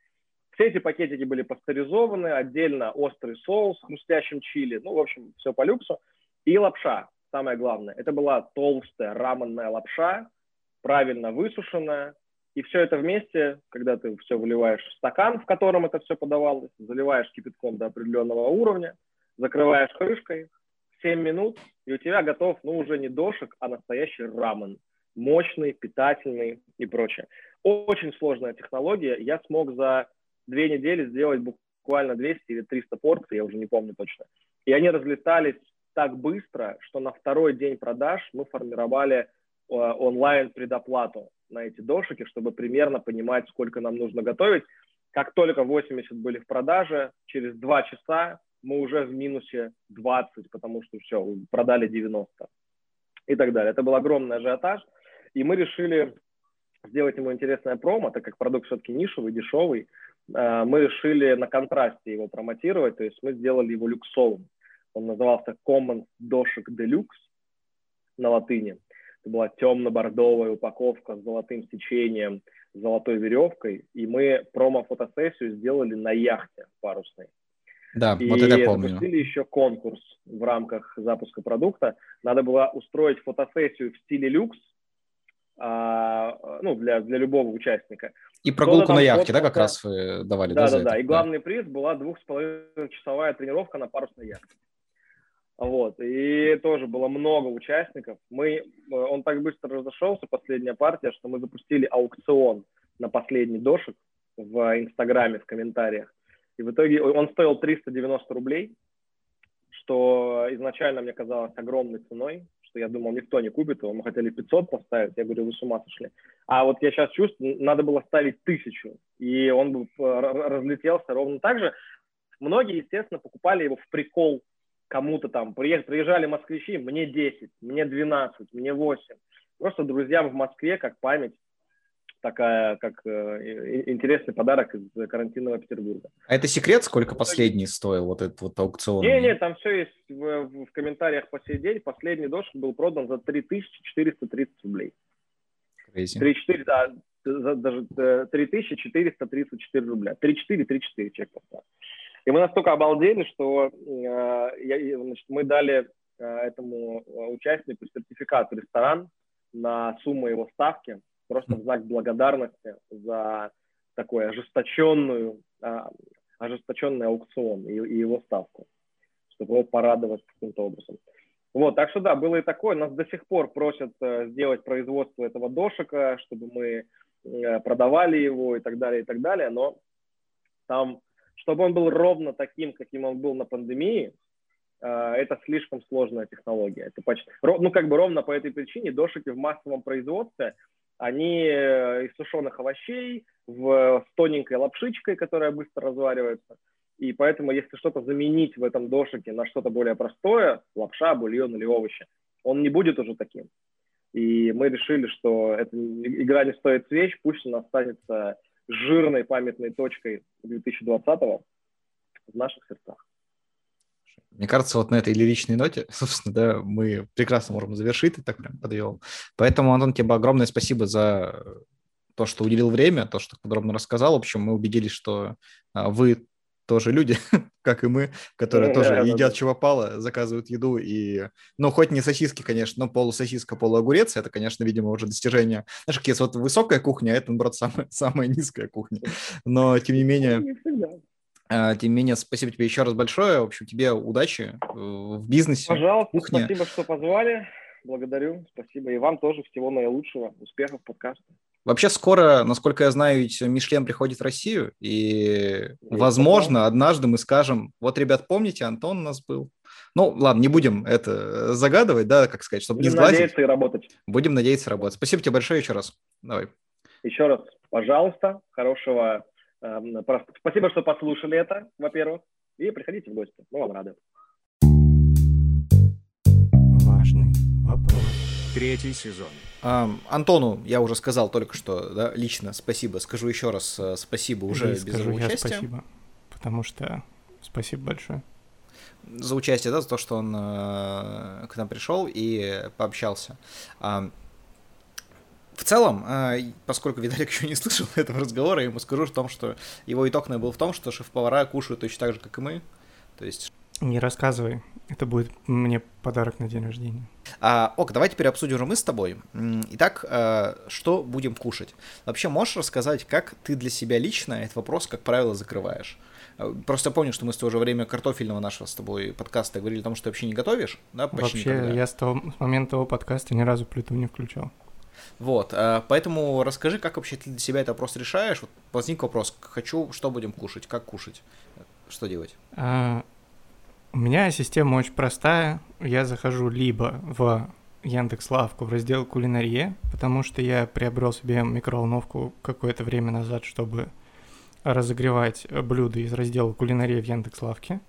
Все эти пакетики были пастеризованы, отдельно острый соус с хрустящим чили, ну, в общем, все по люксу. И лапша, самое главное. Это была толстая раменная лапша, правильно высушенная, и все это вместе, когда ты все выливаешь в стакан, в котором это все подавалось, заливаешь кипятком до определенного уровня, закрываешь крышкой, 7 минут, и у тебя готов, ну, уже не дошик, а настоящий рамен. Мощный, питательный и прочее. Очень сложная технология. Я смог за две недели сделать буквально 200 или 300 порций, я уже не помню точно. И они разлетались так быстро, что на второй день продаж мы формировали э, онлайн предоплату на эти дошики, чтобы примерно понимать, сколько нам нужно готовить. Как только 80 были в продаже, через 2 часа мы уже в минусе 20, потому что все, продали 90 и так далее. Это был огромный ажиотаж, и мы решили сделать ему интересное промо, так как продукт все-таки нишевый, дешевый, э, мы решили на контрасте его промотировать, то есть мы сделали его люксовым. Он назывался Common Дошик Deluxe на латыни. Это была темно-бордовая упаковка с золотым сечением, с золотой веревкой. И мы промо-фотосессию сделали на яхте парусной. Да, и вот это я помню. запустили еще конкурс в рамках запуска продукта. Надо было устроить фотосессию в стиле люкс, а, ну, для, для любого участника. И прогулку на яхте, да, как раз вы давали? Да, да, да. да. И главный приз была двух с половиной часовая тренировка на парусной яхте. Вот. И тоже было много участников. Мы, э, он так быстро разошелся, последняя партия, что мы запустили аукцион на последний дошик в Инстаграме, в комментариях. И в итоге он стоил 390 рублей, что изначально мне казалось огромной ценой, что я думал, никто не купит его. Мы хотели 500 поставить. Я говорю, вы с ума сошли. А вот я сейчас чувствую, надо было ставить тысячу. И он бы э, разлетелся ровно так же. Многие, естественно, покупали его в прикол кому-то там, приезжали москвичи, мне 10, мне 12, мне 8. Просто друзьям в Москве, как память, такая, как э, интересный подарок из карантинного Петербурга. А это секрет, сколько последний стоил вот этот вот аукцион? Не, не, там все есть в, в комментариях по сей день. Последний дождь был продан за 3430 рублей. Crazy. 3-4, да, за, даже 3434 э, рубля. 3-4, 3-4 человек поставил. И мы настолько обалдели, что э, я, значит, мы дали э, этому участнику сертификат в ресторан на сумму его ставки, просто в знак благодарности за такой ожесточенную, э, ожесточенный аукцион и, и его ставку, чтобы его порадовать каким-то образом. Вот, так что да, было и такое. Нас до сих пор просят э, сделать производство этого дошика, чтобы мы э, продавали его и так далее, и так далее, но там чтобы он был ровно таким, каким он был на пандемии, э, это слишком сложная технология. Это почти, ну, как бы ровно по этой причине дошики в массовом производстве, они э, из сушеных овощей, в, с тоненькой лапшичкой, которая быстро разваривается. И поэтому, если что-то заменить в этом дошике на что-то более простое, лапша, бульон или овощи, он не будет уже таким. И мы решили, что эта игра не стоит свеч, пусть она останется жирной памятной точкой 2020-го в наших сердцах. Мне кажется, вот на этой лиричной ноте, собственно, да, мы прекрасно можем завершить, и так прям подвел. Поэтому, Антон, тебе огромное спасибо за то, что уделил время, то, что подробно рассказал. В общем, мы убедились, что а, вы тоже люди, как и мы, которые тоже едят чего попало, заказывают еду и, ну, хоть не сосиски, конечно, но полусосиска, полуогурец, это, конечно, видимо, уже достижение. Знаешь, если вот высокая кухня, а это, наоборот, самая, самая низкая кухня. Но, тем не менее, а, тем не менее, спасибо тебе еще раз большое. В общем, тебе удачи э, в бизнесе. Пожалуйста, в кухне. спасибо, что позвали. Благодарю. Спасибо. И вам тоже всего наилучшего. Успехов подкаста. Вообще скоро, насколько я знаю, ведь Мишлен приходит в Россию, и, возможно, однажды мы скажем, вот, ребят, помните, Антон у нас был. Ну, ладно, не будем это загадывать, да, как сказать, чтобы будем не сглазить. надеяться и работать. Будем надеяться работать. Спасибо тебе большое еще раз. Давай. Еще раз Пожалуйста, хорошего... Э, спасибо, что послушали это, во-первых. И приходите в гости. Мы вам рады. Важный вопрос. Третий сезон. А, Антону я уже сказал только что, да, лично спасибо. Скажу еще раз э, спасибо уже И без его я участия. спасибо, потому что спасибо большое. За участие, да, за то, что он э, к нам пришел и пообщался. А, в целом, э, поскольку Виталик еще не слышал этого разговора, я ему скажу в том, что его итог был в том, что шеф-повара кушают точно так же, как и мы. То есть Не рассказывай, это будет мне подарок на день рождения. А, ок, давай теперь обсудим уже мы с тобой. Итак, э, что будем кушать? Вообще, можешь рассказать, как ты для себя лично этот вопрос, как правило, закрываешь? Э, Просто помню, что мы с того же время картофельного нашего с тобой подкаста говорили о том, что ты вообще не готовишь, да, почти Вообще, никогда. я с, того, с момента того подкаста ни разу плиту не включал. Вот, э, поэтому расскажи, как вообще ты для себя этот вопрос решаешь? Вот возник вопрос, хочу, что будем кушать, как кушать, что делать? А, у меня система очень простая. Я захожу либо в Яндекс Лавку в раздел кулинария, потому что я приобрел себе микроволновку какое-то время назад, чтобы разогревать блюда из раздела кулинария в Яндекс Лавке.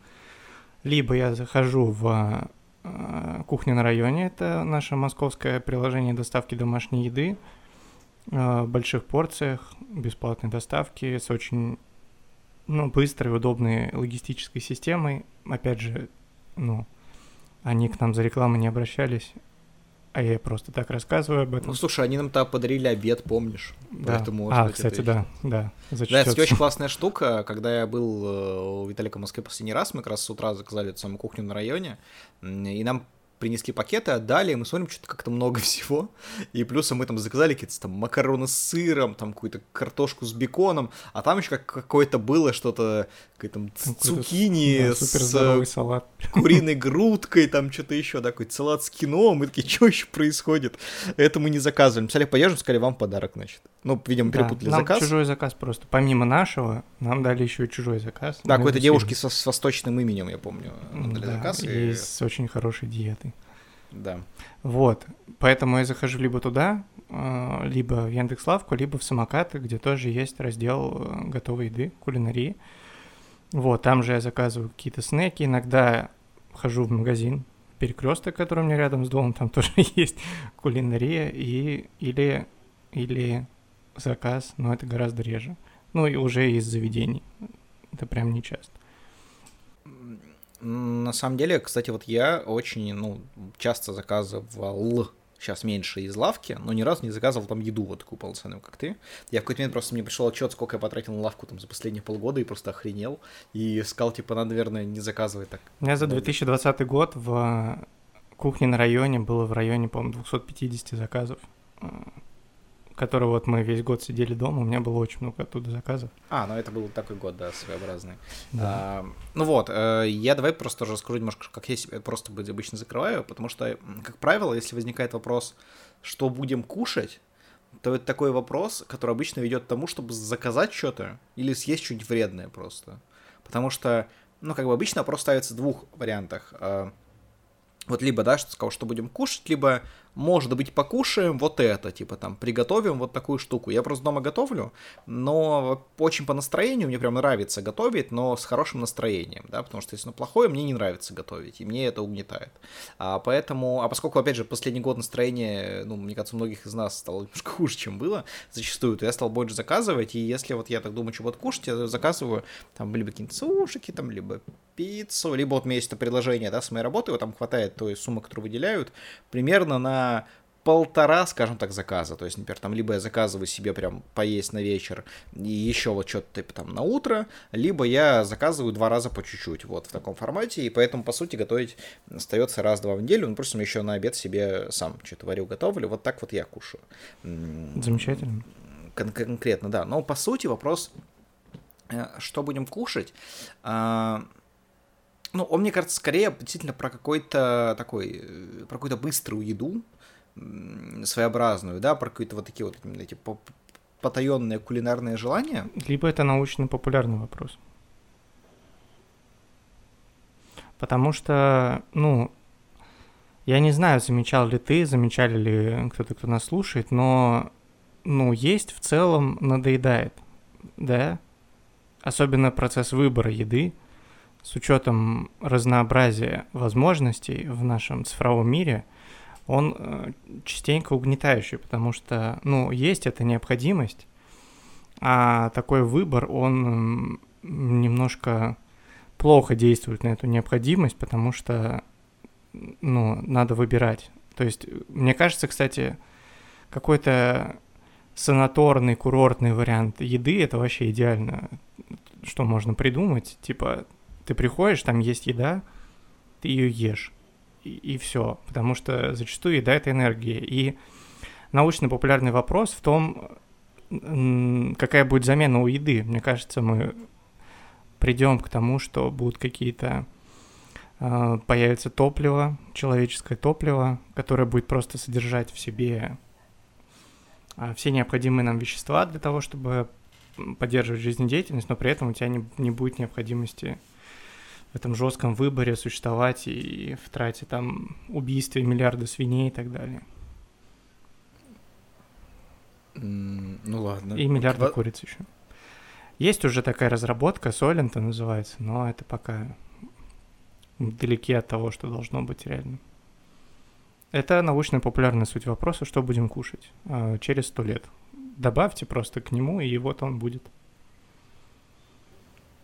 Либо я захожу в э, кухню на районе, это наше московское приложение доставки домашней еды э, в больших порциях, бесплатной доставки с очень ну, быстрой, удобной логистической системой. Опять же, ну, они к нам за рекламой не обращались, а я просто так рассказываю об этом. Ну, слушай, они нам там подарили обед, помнишь? да. Поэтому, а, быть, это кстати, еще- да, да, Да, зачтётся. это очень классная штука. Когда я был э, у Виталика в Москве последний раз, мы как раз с утра заказали эту самую кухню на районе, и нам принесли пакеты, отдали, и мы смотрим, что-то как-то много всего. И плюсом мы там заказали какие-то там макароны с сыром, там какую-то картошку с беконом, а там еще как какое-то было что-то, какая там какой-то цукини Да, с салат. куриной грудкой, там что-то еще, да, какой-то салат с кино, мы такие, что еще происходит? Это мы не заказывали. Писали, поедем, сказали, вам подарок, значит. Ну, видимо, Да, перепутали нам заказ. чужой заказ просто. Помимо нашего, нам дали еще и чужой заказ. Да, какой-то съели. со- с восточным именем, я помню, нам дали Да, заказ. и И... с очень хорошей диетой. Да. Вот, поэтому я захожу либо туда, э, либо в Яндекс.Лавку, либо в самокаты, где тоже есть раздел э, готовой еды, кулинарии. Вот, там же я заказываю какие-то снеки, иногда хожу в магазин Перекресток, который у меня рядом с домом, там тоже есть кулинария, и, или, или заказ, но это гораздо реже. Ну и уже из заведений, это прям не часто. На самом деле, кстати, вот я очень, ну, часто заказывал сейчас меньше из лавки, но ни разу не заказывал там еду вот такую полноценную, как ты. Я в какой-то момент просто мне пришел отчет, сколько я потратил на лавку там за последние полгода и просто охренел. И сказал, типа, надо, наверное, не заказывать так. У меня за много. 2020 год в кухне на районе было в районе, по-моему, 250 заказов, которые вот мы весь год сидели дома, у меня было очень много оттуда заказов. А, ну это был такой год, да, своеобразный. Да. А, ну вот, э, я давай просто тоже расскажу немножко, как я себе просто бы обычно закрываю, потому что, как правило, если возникает вопрос, что будем кушать, то это такой вопрос, который обычно ведет к тому, чтобы заказать что-то или съесть что-нибудь вредное просто. Потому что, ну, как бы обычно вопрос ставится в двух вариантах. А, Вот либо, да, что сказал, что будем кушать, либо, может быть, покушаем вот это, типа там, приготовим вот такую штуку. Я просто дома готовлю, но очень по настроению, мне прям нравится готовить, но с хорошим настроением, да, потому что если оно плохое, мне не нравится готовить, и мне это угнетает. А поэтому, а поскольку, опять же, последний год настроение, ну, мне кажется, у многих из нас стало немножко хуже, чем было зачастую, то я стал больше заказывать, и если вот я так думаю, буду кушать, я заказываю там либо какие-то сушики, там, либо пиццу, либо вот у меня есть это предложение, да, с моей работы, вот там хватает той суммы, которую выделяют, примерно на полтора, скажем так, заказа. То есть, например, там либо я заказываю себе прям поесть на вечер и еще вот что-то типа там на утро, либо я заказываю два раза по чуть-чуть вот в таком формате, и поэтому, по сути, готовить остается раз-два в неделю, ну, просто еще на обед себе сам что-то варю, готовлю, вот так вот я кушаю. Замечательно. кон- конкретно, да. Но по сути вопрос, э, что будем кушать, а, ну, он, мне кажется, скорее действительно про какой-то такой, э, про какую-то быструю еду, своеобразную, да, про какие-то вот такие вот эти по- потаенные кулинарные желания. Либо это научно-популярный вопрос. Потому что, ну, я не знаю, замечал ли ты, замечали ли кто-то, кто нас слушает, но ну, есть в целом надоедает, да? Особенно процесс выбора еды с учетом разнообразия возможностей в нашем цифровом мире, он э, частенько угнетающий, потому что, ну, есть эта необходимость, а такой выбор, он немножко плохо действует на эту необходимость, потому что, ну, надо выбирать. То есть, мне кажется, кстати, какой-то санаторный, курортный вариант еды — это вообще идеально, что можно придумать. Типа, ты приходишь, там есть еда, ты ее ешь, и, и все. Потому что зачастую еда — это энергия. И научно-популярный вопрос в том, какая будет замена у еды. Мне кажется, мы придем к тому, что будут какие-то э, появится топливо, человеческое топливо, которое будет просто содержать в себе э, все необходимые нам вещества для того, чтобы поддерживать жизнедеятельность, но при этом у тебя не, не будет необходимости в этом жестком выборе существовать и в трате там убийстве миллиарда свиней и так далее. Ну ладно. И миллиарды вот... куриц еще. Есть уже такая разработка, Солента называется, но это пока далеки от того, что должно быть реально. Это научная популярная суть вопроса, что будем кушать э, через сто лет. Добавьте просто к нему, и вот он будет.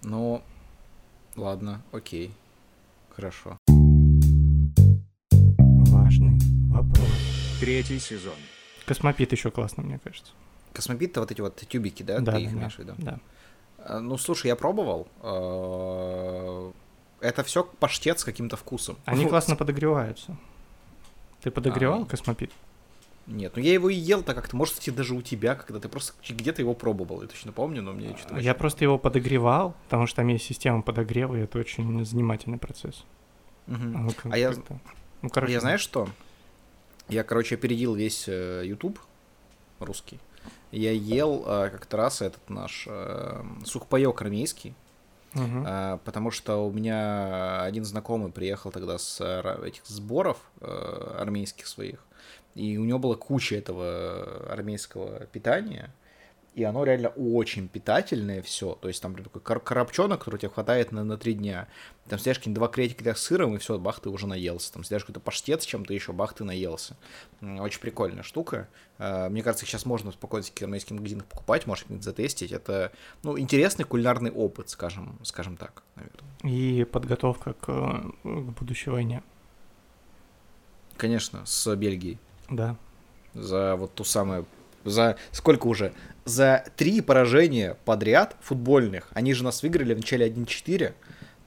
Ну, ладно, окей. Хорошо. Важный вопрос. Третий сезон. Космопит еще классно, мне кажется. Космопит это вот эти вот тюбики, да? Да, Ты их да, имеешь в виду? Да. А, ну, слушай, я пробовал. А, это все паштет с каким-то вкусом. Они классно подогреваются. Ты подогревал а, космопит? Нет, ну я его и ел так как-то, может, кстати, даже у тебя, когда ты просто где-то его пробовал, я точно помню, но мне что-то... Я просто его подогревал, потому что там есть система подогрева, и это очень занимательный процесс. Угу. А, а я... Ну, короче... Я знаешь что? Я, короче, опередил весь э, YouTube русский. Я ел э, как-то раз этот наш э, сухпайок армейский, uh-huh. э, потому что у меня один знакомый приехал тогда с э, этих сборов э, армейских своих, и у него была куча этого армейского питания, и оно реально очень питательное все. То есть там такой коробчонок, который тебе хватает на, на три дня. Там съешь какие-нибудь два кретика с сыром, и все, бах, ты уже наелся. Там съешь какой-то паштет с чем-то еще, бах, ты наелся. Очень прикольная штука. А, мне кажется, их сейчас можно спокойно в армейских магазинах покупать, можешь их затестить. Это, ну, интересный кулинарный опыт, скажем, скажем так, наверное. И подготовка к, к будущей войне. Конечно, с Бельгией. Да. За вот ту самую за сколько уже? За три поражения подряд футбольных. Они же нас выиграли в начале 1-4,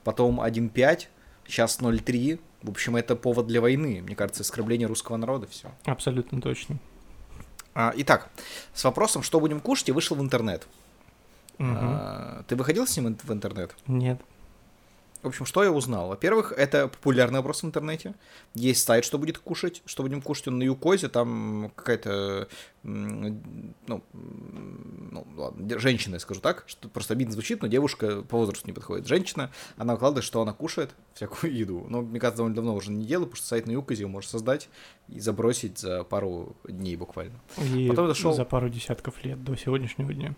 потом 1-5, сейчас 0-3. В общем, это повод для войны. Мне кажется, оскорбление русского народа все. Абсолютно точно. А, итак, с вопросом, что будем кушать, я вышел в интернет. Угу. А, ты выходил с ним в интернет? Нет. В общем, что я узнал? Во-первых, это популярный вопрос в интернете. Есть сайт, что будет кушать, что будем кушать, он на Юкозе, там какая-то, ну, ну ладно, женщина, я скажу так, что просто обидно звучит, но девушка по возрасту не подходит. Женщина, она выкладывает, что она кушает, всякую еду. Но, мне кажется, довольно давно уже не делаю, потому что сайт на Юкозе можешь создать и забросить за пару дней буквально. И Потом зашел... за пару десятков лет до сегодняшнего дня.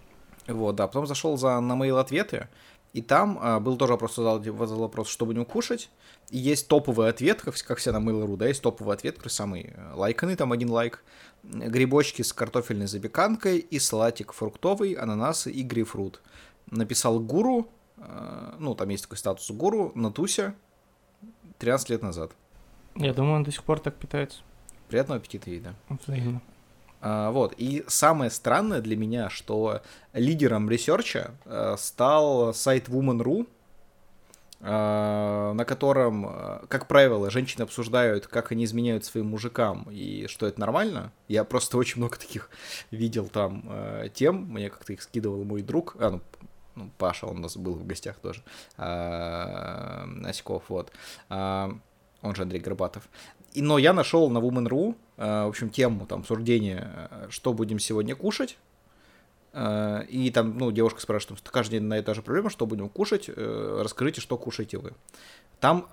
Вот, да. Потом зашел за на mail ответы, и там а, был тоже вопрос, задал, вопрос, что будем кушать. И есть топовый ответ, как, как все на Mail.ru, да, есть топовый ответ, который самый э, лайканный, там один лайк. Грибочки с картофельной запеканкой и салатик фруктовый, ананасы и грейпфрут. Написал гуру, э, ну, там есть такой статус гуру, на Тусе 13 лет назад. Я думаю, он до сих пор так питается. Приятного аппетита ей, да. Взаимно. А, вот. И самое странное для меня, что лидером research а э, стал сайт Woman.ru, э, на котором, э, как правило, женщины обсуждают, как они изменяют своим мужикам и что это нормально. Я просто очень много таких видел там тем, мне как-то их скидывал мой друг, а, ну, ну, Паша, он у нас был в гостях тоже, а, Оськов, вот, а, он же Андрей Горбатов. И, но я нашел на Woman.ru, э, в общем, тему там обсуждения, э, что будем сегодня кушать. Э, и там, ну, девушка спрашивает, что каждый день на та же проблема, что будем кушать, расскажите, что кушаете вы. Там,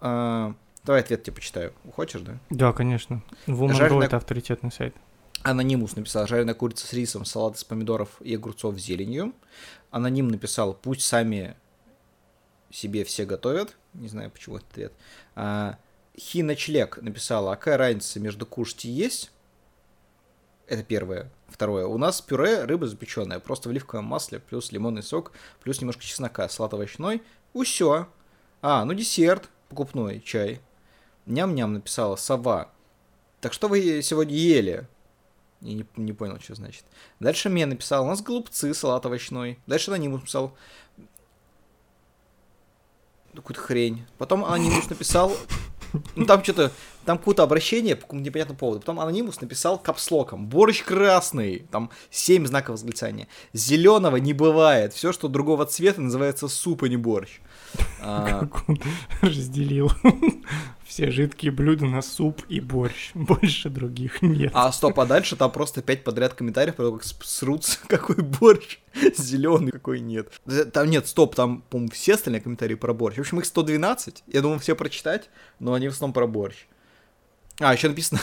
давай ответ тебе почитаю. Хочешь, да? Да, конечно. Woman.ru Жареная... это авторитетный сайт. Анонимус написал жареная курица с рисом, салат из помидоров и огурцов с зеленью. Аноним написал пусть сами себе все готовят. Не знаю, почему этот ответ. А, Хиночлег написала, а какая разница между кушать и есть? Это первое. Второе. У нас пюре рыба запеченная, просто в оливковом масле, плюс лимонный сок, плюс немножко чеснока, салат овощной. Усё. А, ну десерт покупной, чай. Ням-ням написала сова. Так что вы сегодня ели? Я не, не понял, что значит. Дальше мне написал, у нас голубцы, салат овощной. Дальше Анонимус написал какую-то хрень. Потом Анонимус написал ну там что-то, там какое-то обращение по какому-то непонятному поводу. Потом Анонимус написал капслоком. Борщ красный. Там 7 знаков восклицания. Зеленого не бывает. Все, что другого цвета, называется суп, а не борщ. А, как он разделил все жидкие блюда на суп и борщ. Больше других нет. А стоп, а дальше там просто пять подряд комментариев про то, как срутся, какой борщ зеленый, какой нет. Там нет, стоп, там, по-моему, все остальные комментарии про борщ. В общем, их 112. Я думал все прочитать, но они в основном про борщ. А, еще написано...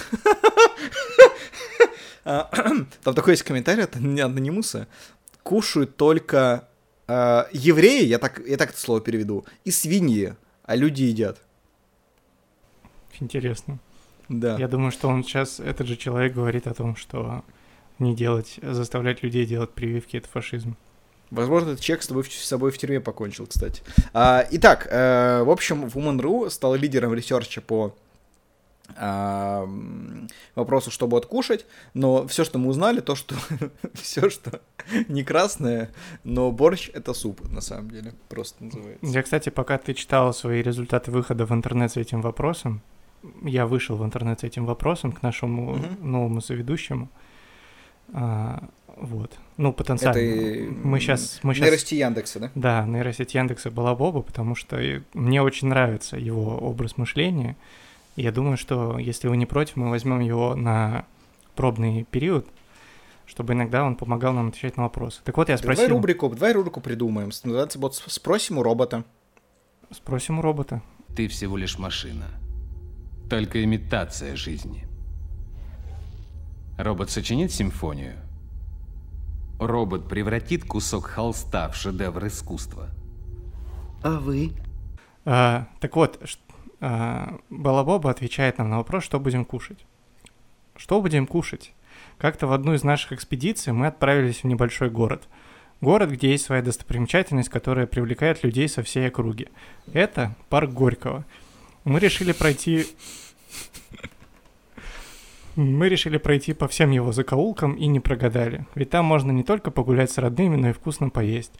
А, там такой есть комментарий от анонимуса. Кушают только э, евреи, я так, я так это слово переведу, и свиньи, а люди едят. Интересно. Да. Я думаю, что он сейчас, этот же человек говорит о том, что не делать, заставлять людей делать прививки — это фашизм. Возможно, этот человек с тобой с собой в тюрьме покончил, кстати. А, итак, э, в общем, Woman.ru стал лидером research а по а, вопросу, что будет кушать, но все, что мы узнали, то, что все, что не красное, но борщ это суп, на самом деле, просто называется. Я, кстати, пока ты читал свои результаты выхода в интернет с этим вопросом, я вышел в интернет с этим вопросом к нашему угу. новому соведущему. А, вот. Ну, потенциально. Это мы сейчас, мы сейчас... Нейросеть Яндекса, да? Да, нейросеть Яндекса была Боба, потому что мне очень нравится его образ мышления. Я думаю, что если вы не против, мы возьмем его на пробный период, чтобы иногда он помогал нам отвечать на вопросы. Так вот, я спросил... Давай рубрику, давай рубрику придумаем. Называется вот «Спросим у робота». Спросим у робота. Ты всего лишь машина. Только имитация жизни. Робот сочинит симфонию. Робот превратит кусок холста в шедевр искусства. А вы? А, так вот, а, Балабоба отвечает нам на вопрос, что будем кушать. Что будем кушать? Как-то в одну из наших экспедиций мы отправились в небольшой город. Город, где есть своя достопримечательность, которая привлекает людей со всей округи. Это парк Горького. Мы решили пройти... Мы решили пройти по всем его закоулкам и не прогадали. Ведь там можно не только погулять с родными, но и вкусно поесть.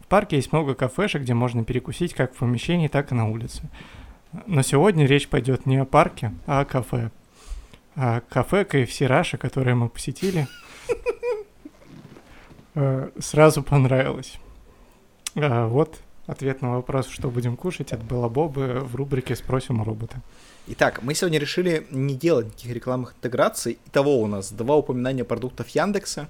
В парке есть много кафешек, где можно перекусить как в помещении, так и на улице. Но сегодня речь пойдет не о парке, а о кафе. А кафе KFC Раша, которое мы посетили, э, сразу понравилось. А, вот ответ на вопрос, что будем кушать от Белла Бобы в рубрике «Спросим у робота». Итак, мы сегодня решили не делать никаких рекламных интеграций. Итого у нас два упоминания продуктов Яндекса,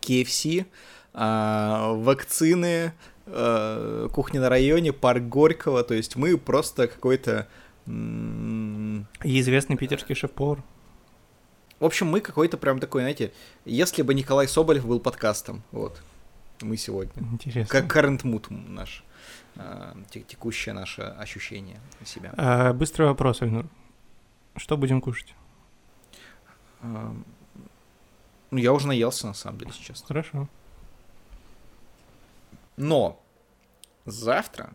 KFC, а, вакцины, э, кухня на районе, парк Горького, то есть мы просто какой-то... И известный питерский шеф-повар. В общем, мы какой-то прям такой, знаете, если бы Николай Соболев был подкастом, вот, мы сегодня. Интересно. Как current mood наш, э, текущее наше ощущение себя. А, быстрый вопрос, Альнур. Что будем кушать? А, ну, я уже наелся, на самом деле, сейчас. Хорошо. Но завтра,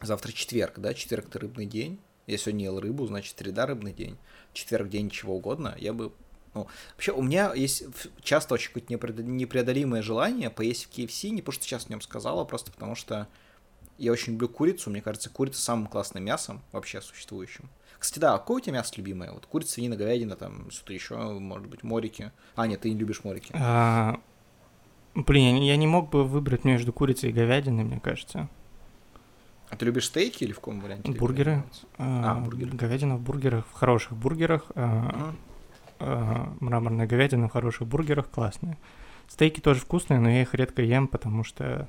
завтра четверг, да, четверг это рыбный день. Я сегодня ел рыбу, значит, среда рыбный день. Четверг день чего угодно. Я бы ну, вообще, у меня есть часто очень какое-то непреодолимое желание поесть в KFC, не потому что сейчас о нем сказала, а просто потому что я очень люблю курицу. Мне кажется, курица самым классным мясом вообще существующим. Кстати, да, а какое у тебя мясо любимое? Вот курица, свинина, говядина, там что-то еще, может быть, морики. А, нет, ты не любишь морики. А, Блин, я не мог бы выбрать между курицей и говядиной, мне кажется. А ты любишь стейки или в каком варианте? Бургеры. А, а, бургеры. Говядина в бургерах, в хороших бургерах. А, а, мраморная говядина в хороших бургерах классная. Стейки тоже вкусные, но я их редко ем, потому что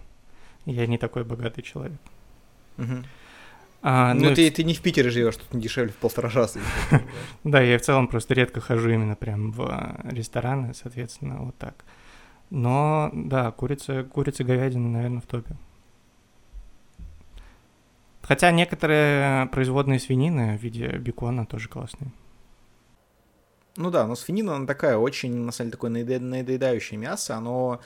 я не такой богатый человек. Угу. А, ну, ну ты, ты не в Питере живешь, тут не дешевле в полтора раза. Да, я в целом просто редко хожу именно прям в а, рестораны, соответственно, вот так. Но, да, курица, курица говядина, наверное, в топе. Хотя некоторые производные свинины в виде бекона тоже классные. Ну да, но свинина, она такая очень, на самом деле, такое надоедающее мясо, оно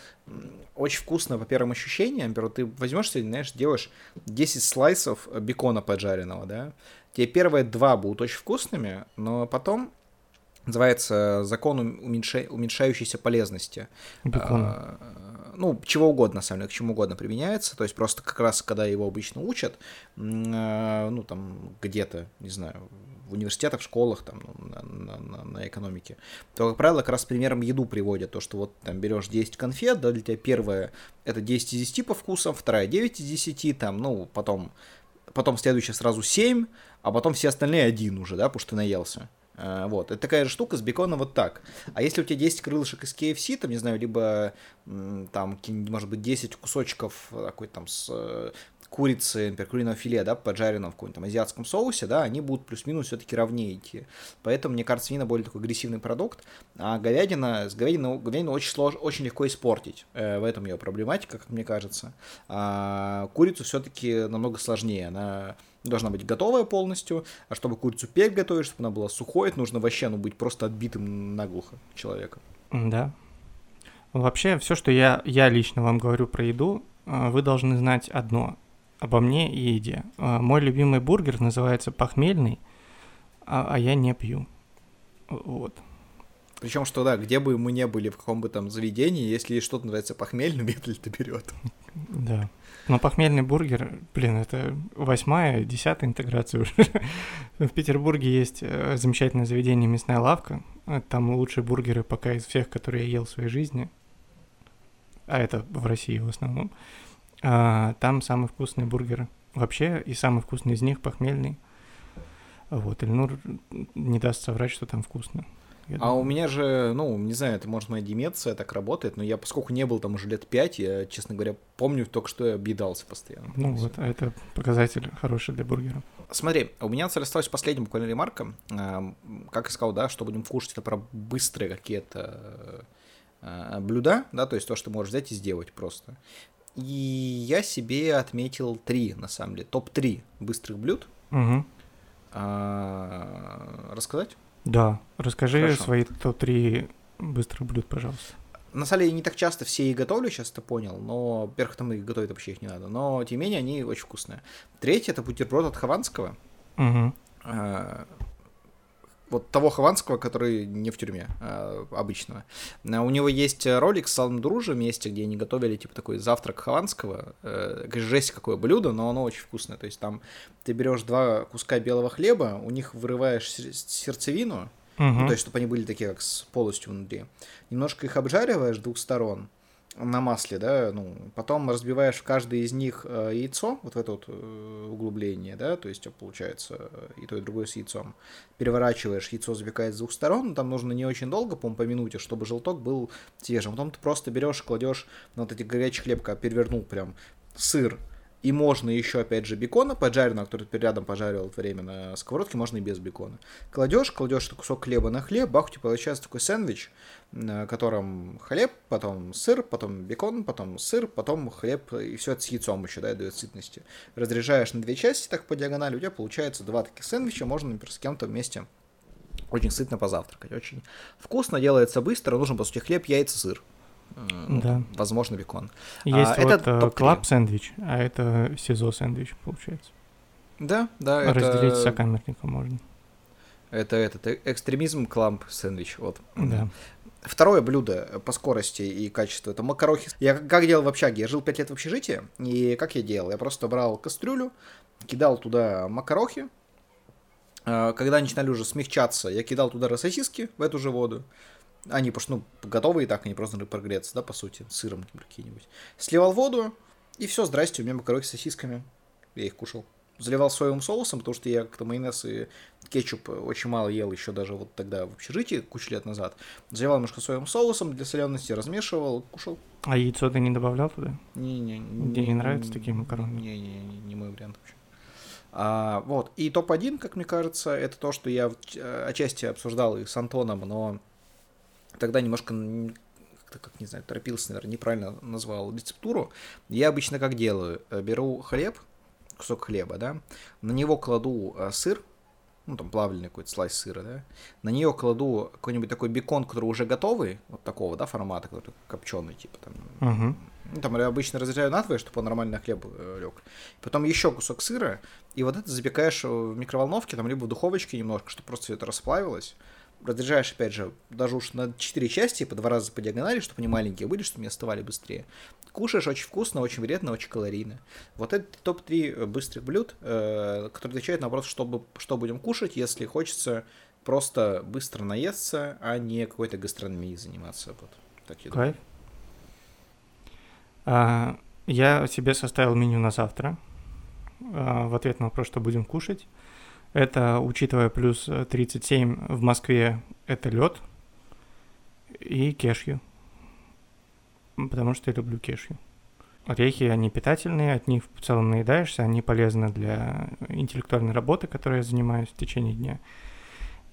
очень вкусно по первым ощущениям. Например, ты возьмешь, знаешь, делаешь 10 слайсов бекона поджаренного, да, тебе первые два будут очень вкусными, но потом называется закон уменьша... уменьшающейся полезности. Бекона. А, ну, чего угодно, на самом деле, к чему угодно применяется. То есть просто как раз, когда его обычно учат, а, ну, там, где-то, не знаю, в университетах, в школах, там, ну, на, на, на экономике, то, как правило, как раз примером еду приводят. То, что вот там берешь 10 конфет, да, для тебя первая это 10 из 10 по вкусам, вторая 9 из 10, там, ну, потом, потом следующая сразу 7, а потом все остальные один уже, да, потому что ты наелся. А, вот, это такая же штука с беконом вот так. А если у тебя 10 крылышек из KFC, там, не знаю, либо там, может быть, 10 кусочков такой там с курицы, например, куриного филе, да, поджаренного в каком-то азиатском соусе, да, они будут плюс-минус все-таки ровнее идти. Поэтому, мне кажется, свинина более такой агрессивный продукт, а говядина, с говядиной, говядину очень, слож, очень легко испортить. Э, в этом ее проблематика, как мне кажется. А курицу все-таки намного сложнее. Она должна быть готовая полностью, а чтобы курицу переготовить, чтобы она была сухой, это нужно вообще ну, быть просто отбитым наглухо человеком. Да. Вообще, все, что я, я лично вам говорю про еду, э, вы должны знать одно обо мне и еде. А, мой любимый бургер называется похмельный, а, а я не пью. Вот. Причем, что да, где бы мы не были, в каком бы там заведении, если что-то нравится похмельным, это берет. Да. Но похмельный бургер, блин, это восьмая, десятая интеграция уже. в Петербурге есть э, замечательное заведение «Мясная лавка». Там лучшие бургеры пока из всех, которые я ел в своей жизни. А это в России в основном. А, там самый вкусный бургер вообще, и самый вкусный из них похмельный. Вот, Ильнур не даст соврать, что там вкусно. Я а думаю. у меня же, ну, не знаю, это может моя деменция так работает, но я, поскольку не был там уже лет пять, я, честно говоря, помню только, что я объедался постоянно. Ну вот, а это показатель хороший для бургера. Смотри, у меня осталась последняя буквально ремарка. Как я сказал, да, что будем кушать, это про быстрые какие-то э, блюда, да, то есть то, что можешь взять и сделать просто. И я себе отметил три, на самом деле, топ-3 быстрых блюд. Угу. А, рассказать? Да, расскажи Хорошо. свои топ-3 быстрых блюд, пожалуйста. На самом деле, я не так часто все их готовлю, сейчас это понял, но, во-первых, там их готовить вообще их не надо, но, тем не менее, они очень вкусные. Третье — это бутерброд от Хованского. Угу вот того Хованского, который не в тюрьме а, обычного. А у него есть ролик с Салом Дружем, месте, где они готовили типа такой завтрак Хованского. Э, жесть какое блюдо, но оно очень вкусное. То есть там ты берешь два куска белого хлеба, у них вырываешь сердцевину, угу. ну, то есть чтобы они были такие как с полостью внутри. Немножко их обжариваешь с двух сторон на масле, да, ну, потом разбиваешь в каждый из них э, яйцо, вот в это вот э, углубление, да, то есть получается э, и то, и другое с яйцом. Переворачиваешь, яйцо запекает с двух сторон, там нужно не очень долго, по по минуте, чтобы желток был свежим. Потом ты просто берешь, кладешь на вот эти горячий хлеб, перевернул прям сыр, и можно еще, опять же, бекона поджаренного, который ты рядом пожарил это время на сковородке, можно и без бекона. Кладешь, кладешь кусок хлеба на хлеб, бах, у тебя получается такой сэндвич, на котором хлеб, потом сыр, потом бекон, потом сыр, потом хлеб, и все это с яйцом еще, да, дает сытности. Разряжаешь на две части так по диагонали, у тебя получается два таких сэндвича, можно, например, с кем-то вместе очень сытно позавтракать, очень вкусно, делается быстро, нужен, по сути, хлеб, яйца, сыр. Ну, да. Возможно, бекон. Есть а, вот это клаб сэндвич, а это СИЗО сэндвич, получается. Да, да. Разделить это... сокамерника можно. Это этот э, экстремизм кламп сэндвич, вот. Да. Второе блюдо по скорости и качеству это макарохи. Я как делал в общаге? Я жил 5 лет в общежитии, и как я делал? Я просто брал кастрюлю, кидал туда макарохи. А, когда начинали уже смягчаться, я кидал туда сосиски в эту же воду. Они просто, ну, готовые и так, они просто прогреться, да, по сути, сыром какие-нибудь. Сливал воду, и все, здрасте, у меня макарони с сосисками. Я их кушал. Заливал соевым соусом, потому что я как-то майонез и кетчуп очень мало ел еще даже вот тогда в общежитии, кучу лет назад. Заливал немножко соевым соусом для солености, размешивал, кушал. А яйцо ты не добавлял туда? Не-не. Тебе не нравятся такие макароны? Не-не, не мой вариант вообще. А, вот. И топ-1, как мне кажется, это то, что я э, отчасти обсуждал и с Антоном, но тогда немножко как-то, как не знаю, торопился, наверное, неправильно назвал рецептуру. Я обычно как делаю? Э, беру хлеб, кусок хлеба, да, на него кладу э, сыр, ну, там, плавленый какой-то слайс сыра, да, на нее кладу какой-нибудь такой бекон, который уже готовый, вот такого, да, формата, который копченый, типа, там, Угу. ну, там я обычно разрезаю надвое, чтобы он нормально на хлеб э, лег. Потом еще кусок сыра, и вот это запекаешь в микроволновке, там, либо в духовочке немножко, чтобы просто все это расплавилось. Разрезаешь, опять же, даже уж на 4 части, по два раза по диагонали, чтобы они маленькие были, чтобы они остывали быстрее. Кушаешь очень вкусно, очень вредно, очень калорийно. Вот это топ-3 быстрых блюд, э, которые отвечают на вопрос, что, бы- что будем кушать, если хочется просто быстро наесться, а не какой-то гастрономией заниматься. Вот. Так я. Кайф. А, я себе составил меню на завтра. А, в ответ на вопрос, что будем кушать. Это, учитывая плюс э, 37 в Москве, это лед и кешью. Потому что я люблю кешью. Орехи, они питательные, от них в целом наедаешься, они полезны для интеллектуальной работы, которой я занимаюсь в течение дня.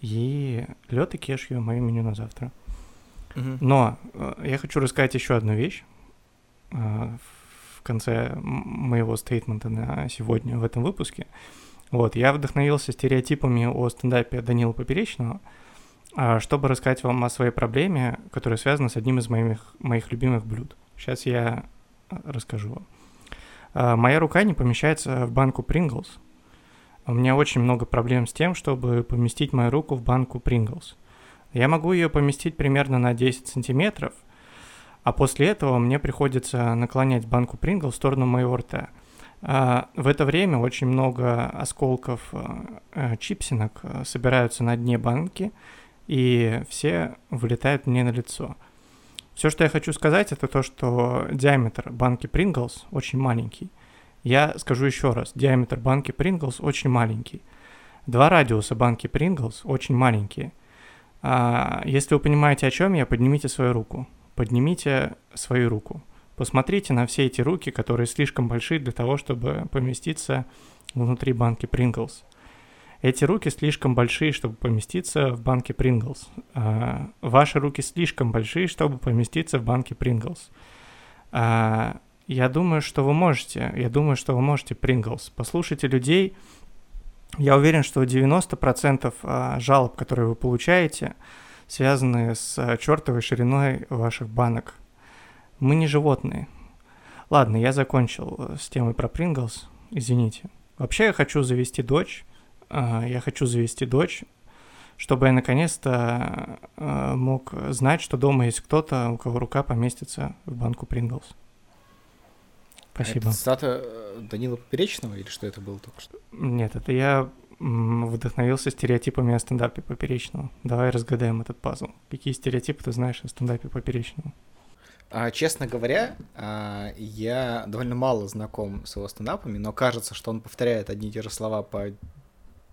И лед и кешью мое меню на завтра. Но э, я хочу рассказать еще одну вещь э, в конце моего стейтмента на сегодня в этом выпуске. Вот, я вдохновился стереотипами о стендапе Данила Поперечного, а, чтобы рассказать вам о своей проблеме, которая связана с одним из моих, моих любимых блюд. Сейчас я э, расскажу вам. А, Моя рука не помещается в банку Pringles. У меня очень много проблем с тем, чтобы поместить мою руку в банку Pringles. Я могу ее поместить примерно на 10 сантиметров, а после этого мне приходится наклонять банку Прингл в сторону моего рта. А, В это время очень много осколков э, э, чипсинок э, собираются на дне банки, и все вылетают мне на лицо. Все, что я хочу сказать, это то, что диаметр банки Pringles очень маленький. Я скажу еще раз, диаметр банки Pringles очень маленький. Два радиуса банки Pringles очень маленькие. А, если вы понимаете, о чем я, поднимите свою руку. Поднимите свою руку. Посмотрите на все эти руки, которые слишком большие для того, чтобы поместиться внутри банки Pringles. Эти руки слишком большие, чтобы поместиться в банке Pringles. А, ваши руки слишком большие, чтобы поместиться в банке Pringles. А, я думаю, что вы можете. Я думаю, что вы можете Pringles. Послушайте людей. Я уверен, что 90% а, жалоб, которые вы получаете, связаны с чертовой шириной ваших банок. Мы не животные. Ладно, я закончил э, с темой про Pringles. Извините. Вообще я хочу завести дочь. а, Я хочу завести дочь, чтобы я наконец-то а, мог знать, что дома есть кто-то, у кого рука поместится в банку Pringles. Спасибо. Это цитата э, Данила Поперечного или что это было только что? Нет, это я вдохновился стереотипами о стендапе Поперечного. Давай разгадаем этот пазл. Какие стереотипы ты знаешь о стендапе Поперечного? А, честно говоря, а, я довольно мало знаком с его стендапами, но кажется, что он повторяет одни и те же слова по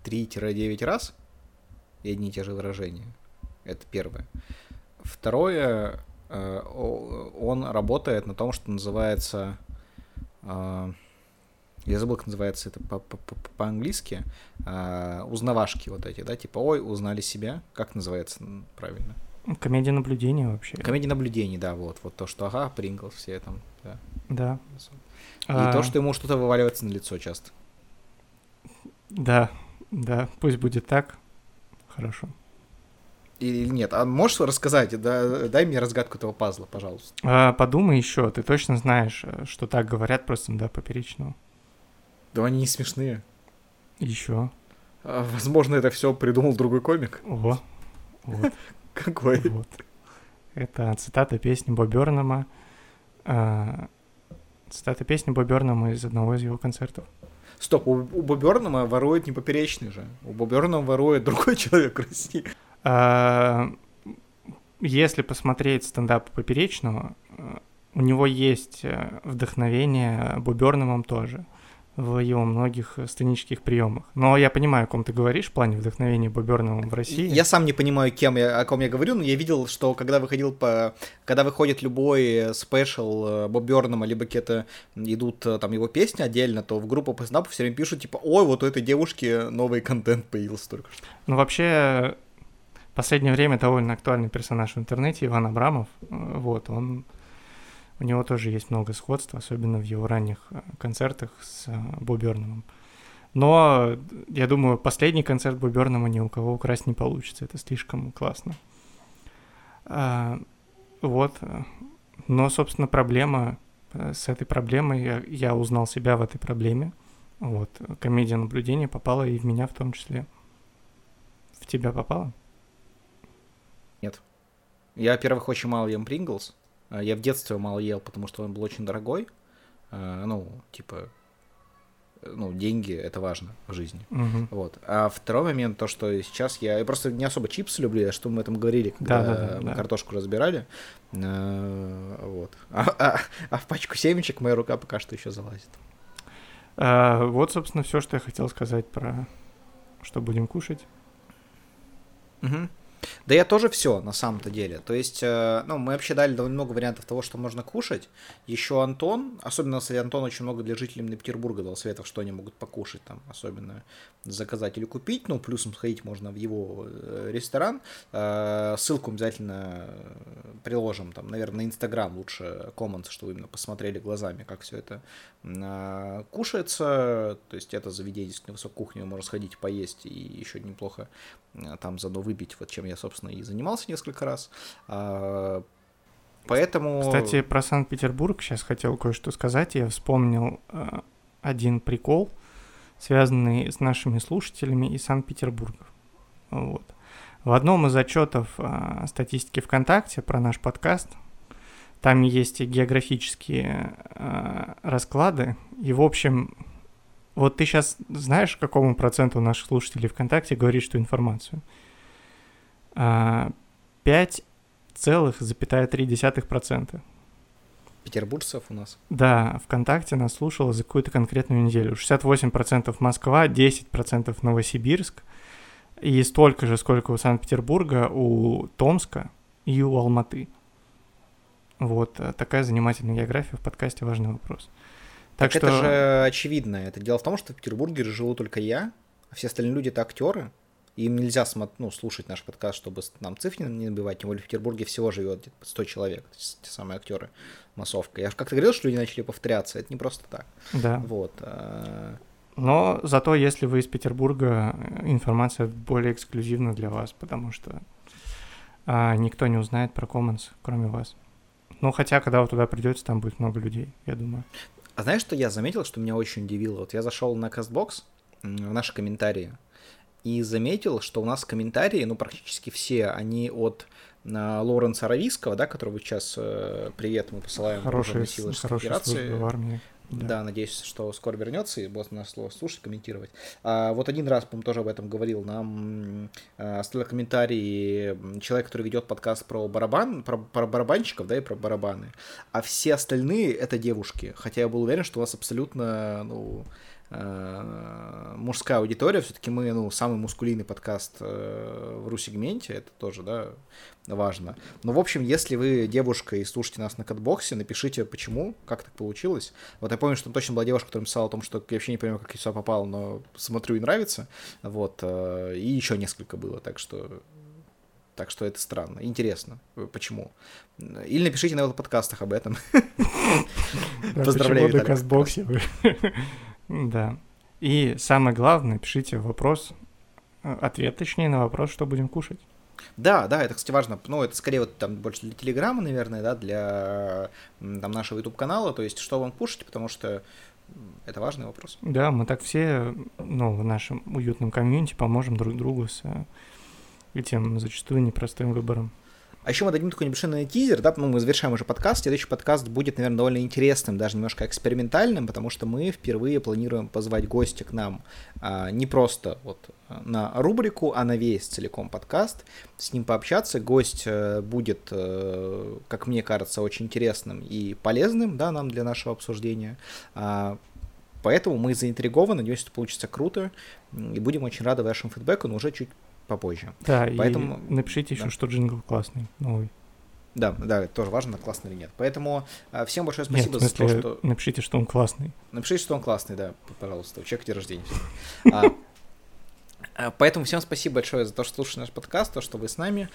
3-9 раз и одни и те же выражения. Это первое. Второе, э, он работает на том, что называется... а, Я забыл, как называется это по- по- по- по-английски. Узнавашки вот эти, да? Типа, ой, узнали себя. Как называется правильно? Комедия наблюдения вообще. Комедия наблюдений, да, вот. Вот то, что, ага, Принглс, все там, да. Да. И А, то, что ему что-то вываливается на лицо часто. Да, да, пусть будет так. Хорошо. Или нет? А можешь рассказать? Да, дай мне разгадку этого пазла, пожалуйста. А, подумай еще, ты точно знаешь, э, что так говорят просто, да, Поперечного. Да они не смешные. Еще. А, возможно, это все придумал другой комик. О, вот, Какой? вот. Это цитата песни Бобернама. Цитата песни Бобернама из одного из его концертов. Стоп, у, у Бобернама ворует не поперечный же. У Бобернама ворует другой человек в России. А, Если посмотреть стендап Поперечного, э, у него есть э, вдохновение Боберномом тоже. В его многих сценических приемах. Но я понимаю, о ком ты говоришь в плане вдохновения Боберного в России. Я сам не понимаю, кем я, о ком я говорю, но я видел, что когда выходил по... Когда выходит любой спешл Боб Бёрнама, либо какие-то идут там его песни отдельно, то в группу паснапов все время пишут, типа, ой, вот у этой девушки новый контент появился только что. Ну, вообще, в последнее время довольно актуальный персонаж в интернете, Иван Абрамов. Вот, он у него тоже есть много сходства, особенно в его ранних э, концертах с э, Боберном. Но я думаю, последний концерт Бобернама ни у кого украсть не получится. Это слишком классно. А, вот. Но, собственно, проблема э, с этой проблемой, я, я узнал себя в этой проблеме. Вот. Комедия наблюдения попала и в меня в том числе. В тебя попала? Нет. Я, во-первых, очень мало ем Принглс. А, я в детстве мало ел, потому что он был очень дорогой. А, ну, типа, ну, деньги это важно в жизни. Угу. Вот. А второй момент, то, что сейчас я, я просто не особо чипсы люблю, я что мы этом говорили, когда да, да, да, мы да. картошку разбирали. А, вот. А, а, а в пачку семечек моя рука пока что еще залазит. А, вот, собственно, все, что я хотел сказать про что будем кушать. Угу. Да я тоже все, на самом-то деле. То есть, э, ну, мы вообще дали довольно много вариантов того, что можно кушать. Еще Антон, особенно, кстати, Антон очень много для жителей Петербурга дал советов, что они могут покушать там, особенно заказать или купить. Ну, плюсом сходить можно в его э, ресторан. Э, ссылку обязательно приложим, там, наверное, на Инстаграм лучше коммент, чтобы именно посмотрели глазами, как все это кушается. То есть, это заведение действительно высокой кухни, можно сходить поесть и еще неплохо там заодно выпить, вот чем я, собственно, и занимался несколько раз. А, поэтому... Кстати, про Санкт-Петербург сейчас хотел кое-что сказать. Я вспомнил э, один прикол, связанный с нашими слушателями из Санкт-Петербурга. Вот. В одном из отчетов э, статистики ВКонтакте про наш подкаст там есть географические э, расклады. И, в общем, вот ты сейчас знаешь, какому проценту наших слушателей ВКонтакте говорит, что информацию? 5,3%. А, Петербуржцев у нас? Да, ВКонтакте нас слушало за какую-то конкретную неделю. 68% Москва, 10% Новосибирск, и столько же, сколько у Санкт-Петербурга, у Томска и у Алматы. Вот э, такая занимательная география в подкасте «Важный вопрос». Так, так что... это же очевидно. Это дело в том, что в Петербурге живу только я, а все остальные люди это актеры. Им нельзя ну, слушать наш подкаст, чтобы нам цифры не набивать. Тем более в Петербурге всего живет где-то 100 человек, те самые актеры, массовка. Я же как-то говорил, что люди начали повторяться. Это не просто так. Да. Вот. А, Но зато, если вы из Петербурга, информация более эксклюзивна для вас, потому что а, никто не узнает про Commons, кроме вас. Ну, хотя, когда вы туда придете, там будет много людей, я думаю. А знаешь, что я заметил, что меня очень удивило? Вот я зашел на Castbox, в наши комментарии, и заметил, что у нас комментарии, ну, практически все, они от на Лоренса Равийского, да, которого сейчас э, привет мы посылаем хорошие, силы хорошие Федерации. в армии. Да. да, надеюсь, что скоро вернется и будет нас слово слушать, комментировать. А, вот один раз, по-моему, тоже об этом говорил. Нам а, оставил комментарий человек, который ведет подкаст про барабан, про, про барабанщиков, да, и про барабаны. А все остальные это девушки. Хотя я был уверен, что у вас абсолютно, ну, Э, мужская аудитория, все-таки мы, ну, самый мускулинный подкаст э, в ру-сегменте, это тоже, да, важно. Но, в общем, если вы девушка и слушаете нас на катбоксе, напишите, почему, как так получилось. Вот я помню, что там точно была девушка, которая писала о том, что я вообще не понимаю, как я сюда попал, но смотрю и нравится, вот, э, и еще несколько было, так что так что это странно. Интересно, почему. Или напишите на подкастах об этом. Поздравляю, Виталий. Да. И самое главное, пишите вопрос, э, ответ точнее на вопрос, что будем кушать. Да, да, это, кстати, важно. Ну, это скорее вот там больше для Телеграма, наверное, да, для там нашего YouTube-канала, то есть что вам кушать, потому что это важный вопрос. Да, мы так все, ну, в нашем уютном комьюнити поможем друг другу с э, этим зачастую непростым выбором. А еще мы дадим такой небольшой тизер, да, ну, мы завершаем уже подкаст, следующий подкаст будет, наверное, довольно интересным, даже немножко экспериментальным, потому что мы впервые планируем позвать гостя к нам а, не просто вот на рубрику, а на весь целиком подкаст, с ним пообщаться. Гость э, будет, э, как мне кажется, очень интересным и полезным, да, нам для нашего обсуждения. А, Поэтому мы заинтригованы, надеюсь, это получится круто, и будем очень рады вашему фидбэку, но уже чуть попозже. Да, Поэтому... и напишите еще, да. что джингл классный, новый. Да, да, это тоже важно, классный или нет. Поэтому а, всем большое спасибо нет, смысле, за то, что... Напишите, что он классный. Напишите, что он классный, да, пожалуйста. У человека день рождения. А, а, поэтому всем спасибо большое за то, что слушаете наш подкаст, то, что вы с нами.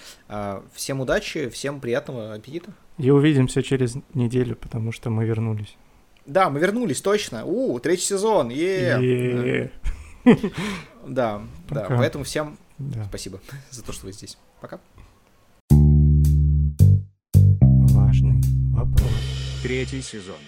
Всем удачи, всем приятного аппетита. И увидимся через неделю, потому что мы вернулись. Да, мы вернулись, точно. У, третий сезон. Е. Да, да. Поэтому всем спасибо за то, что вы здесь. Пока. Важный вопрос. Третий сезон.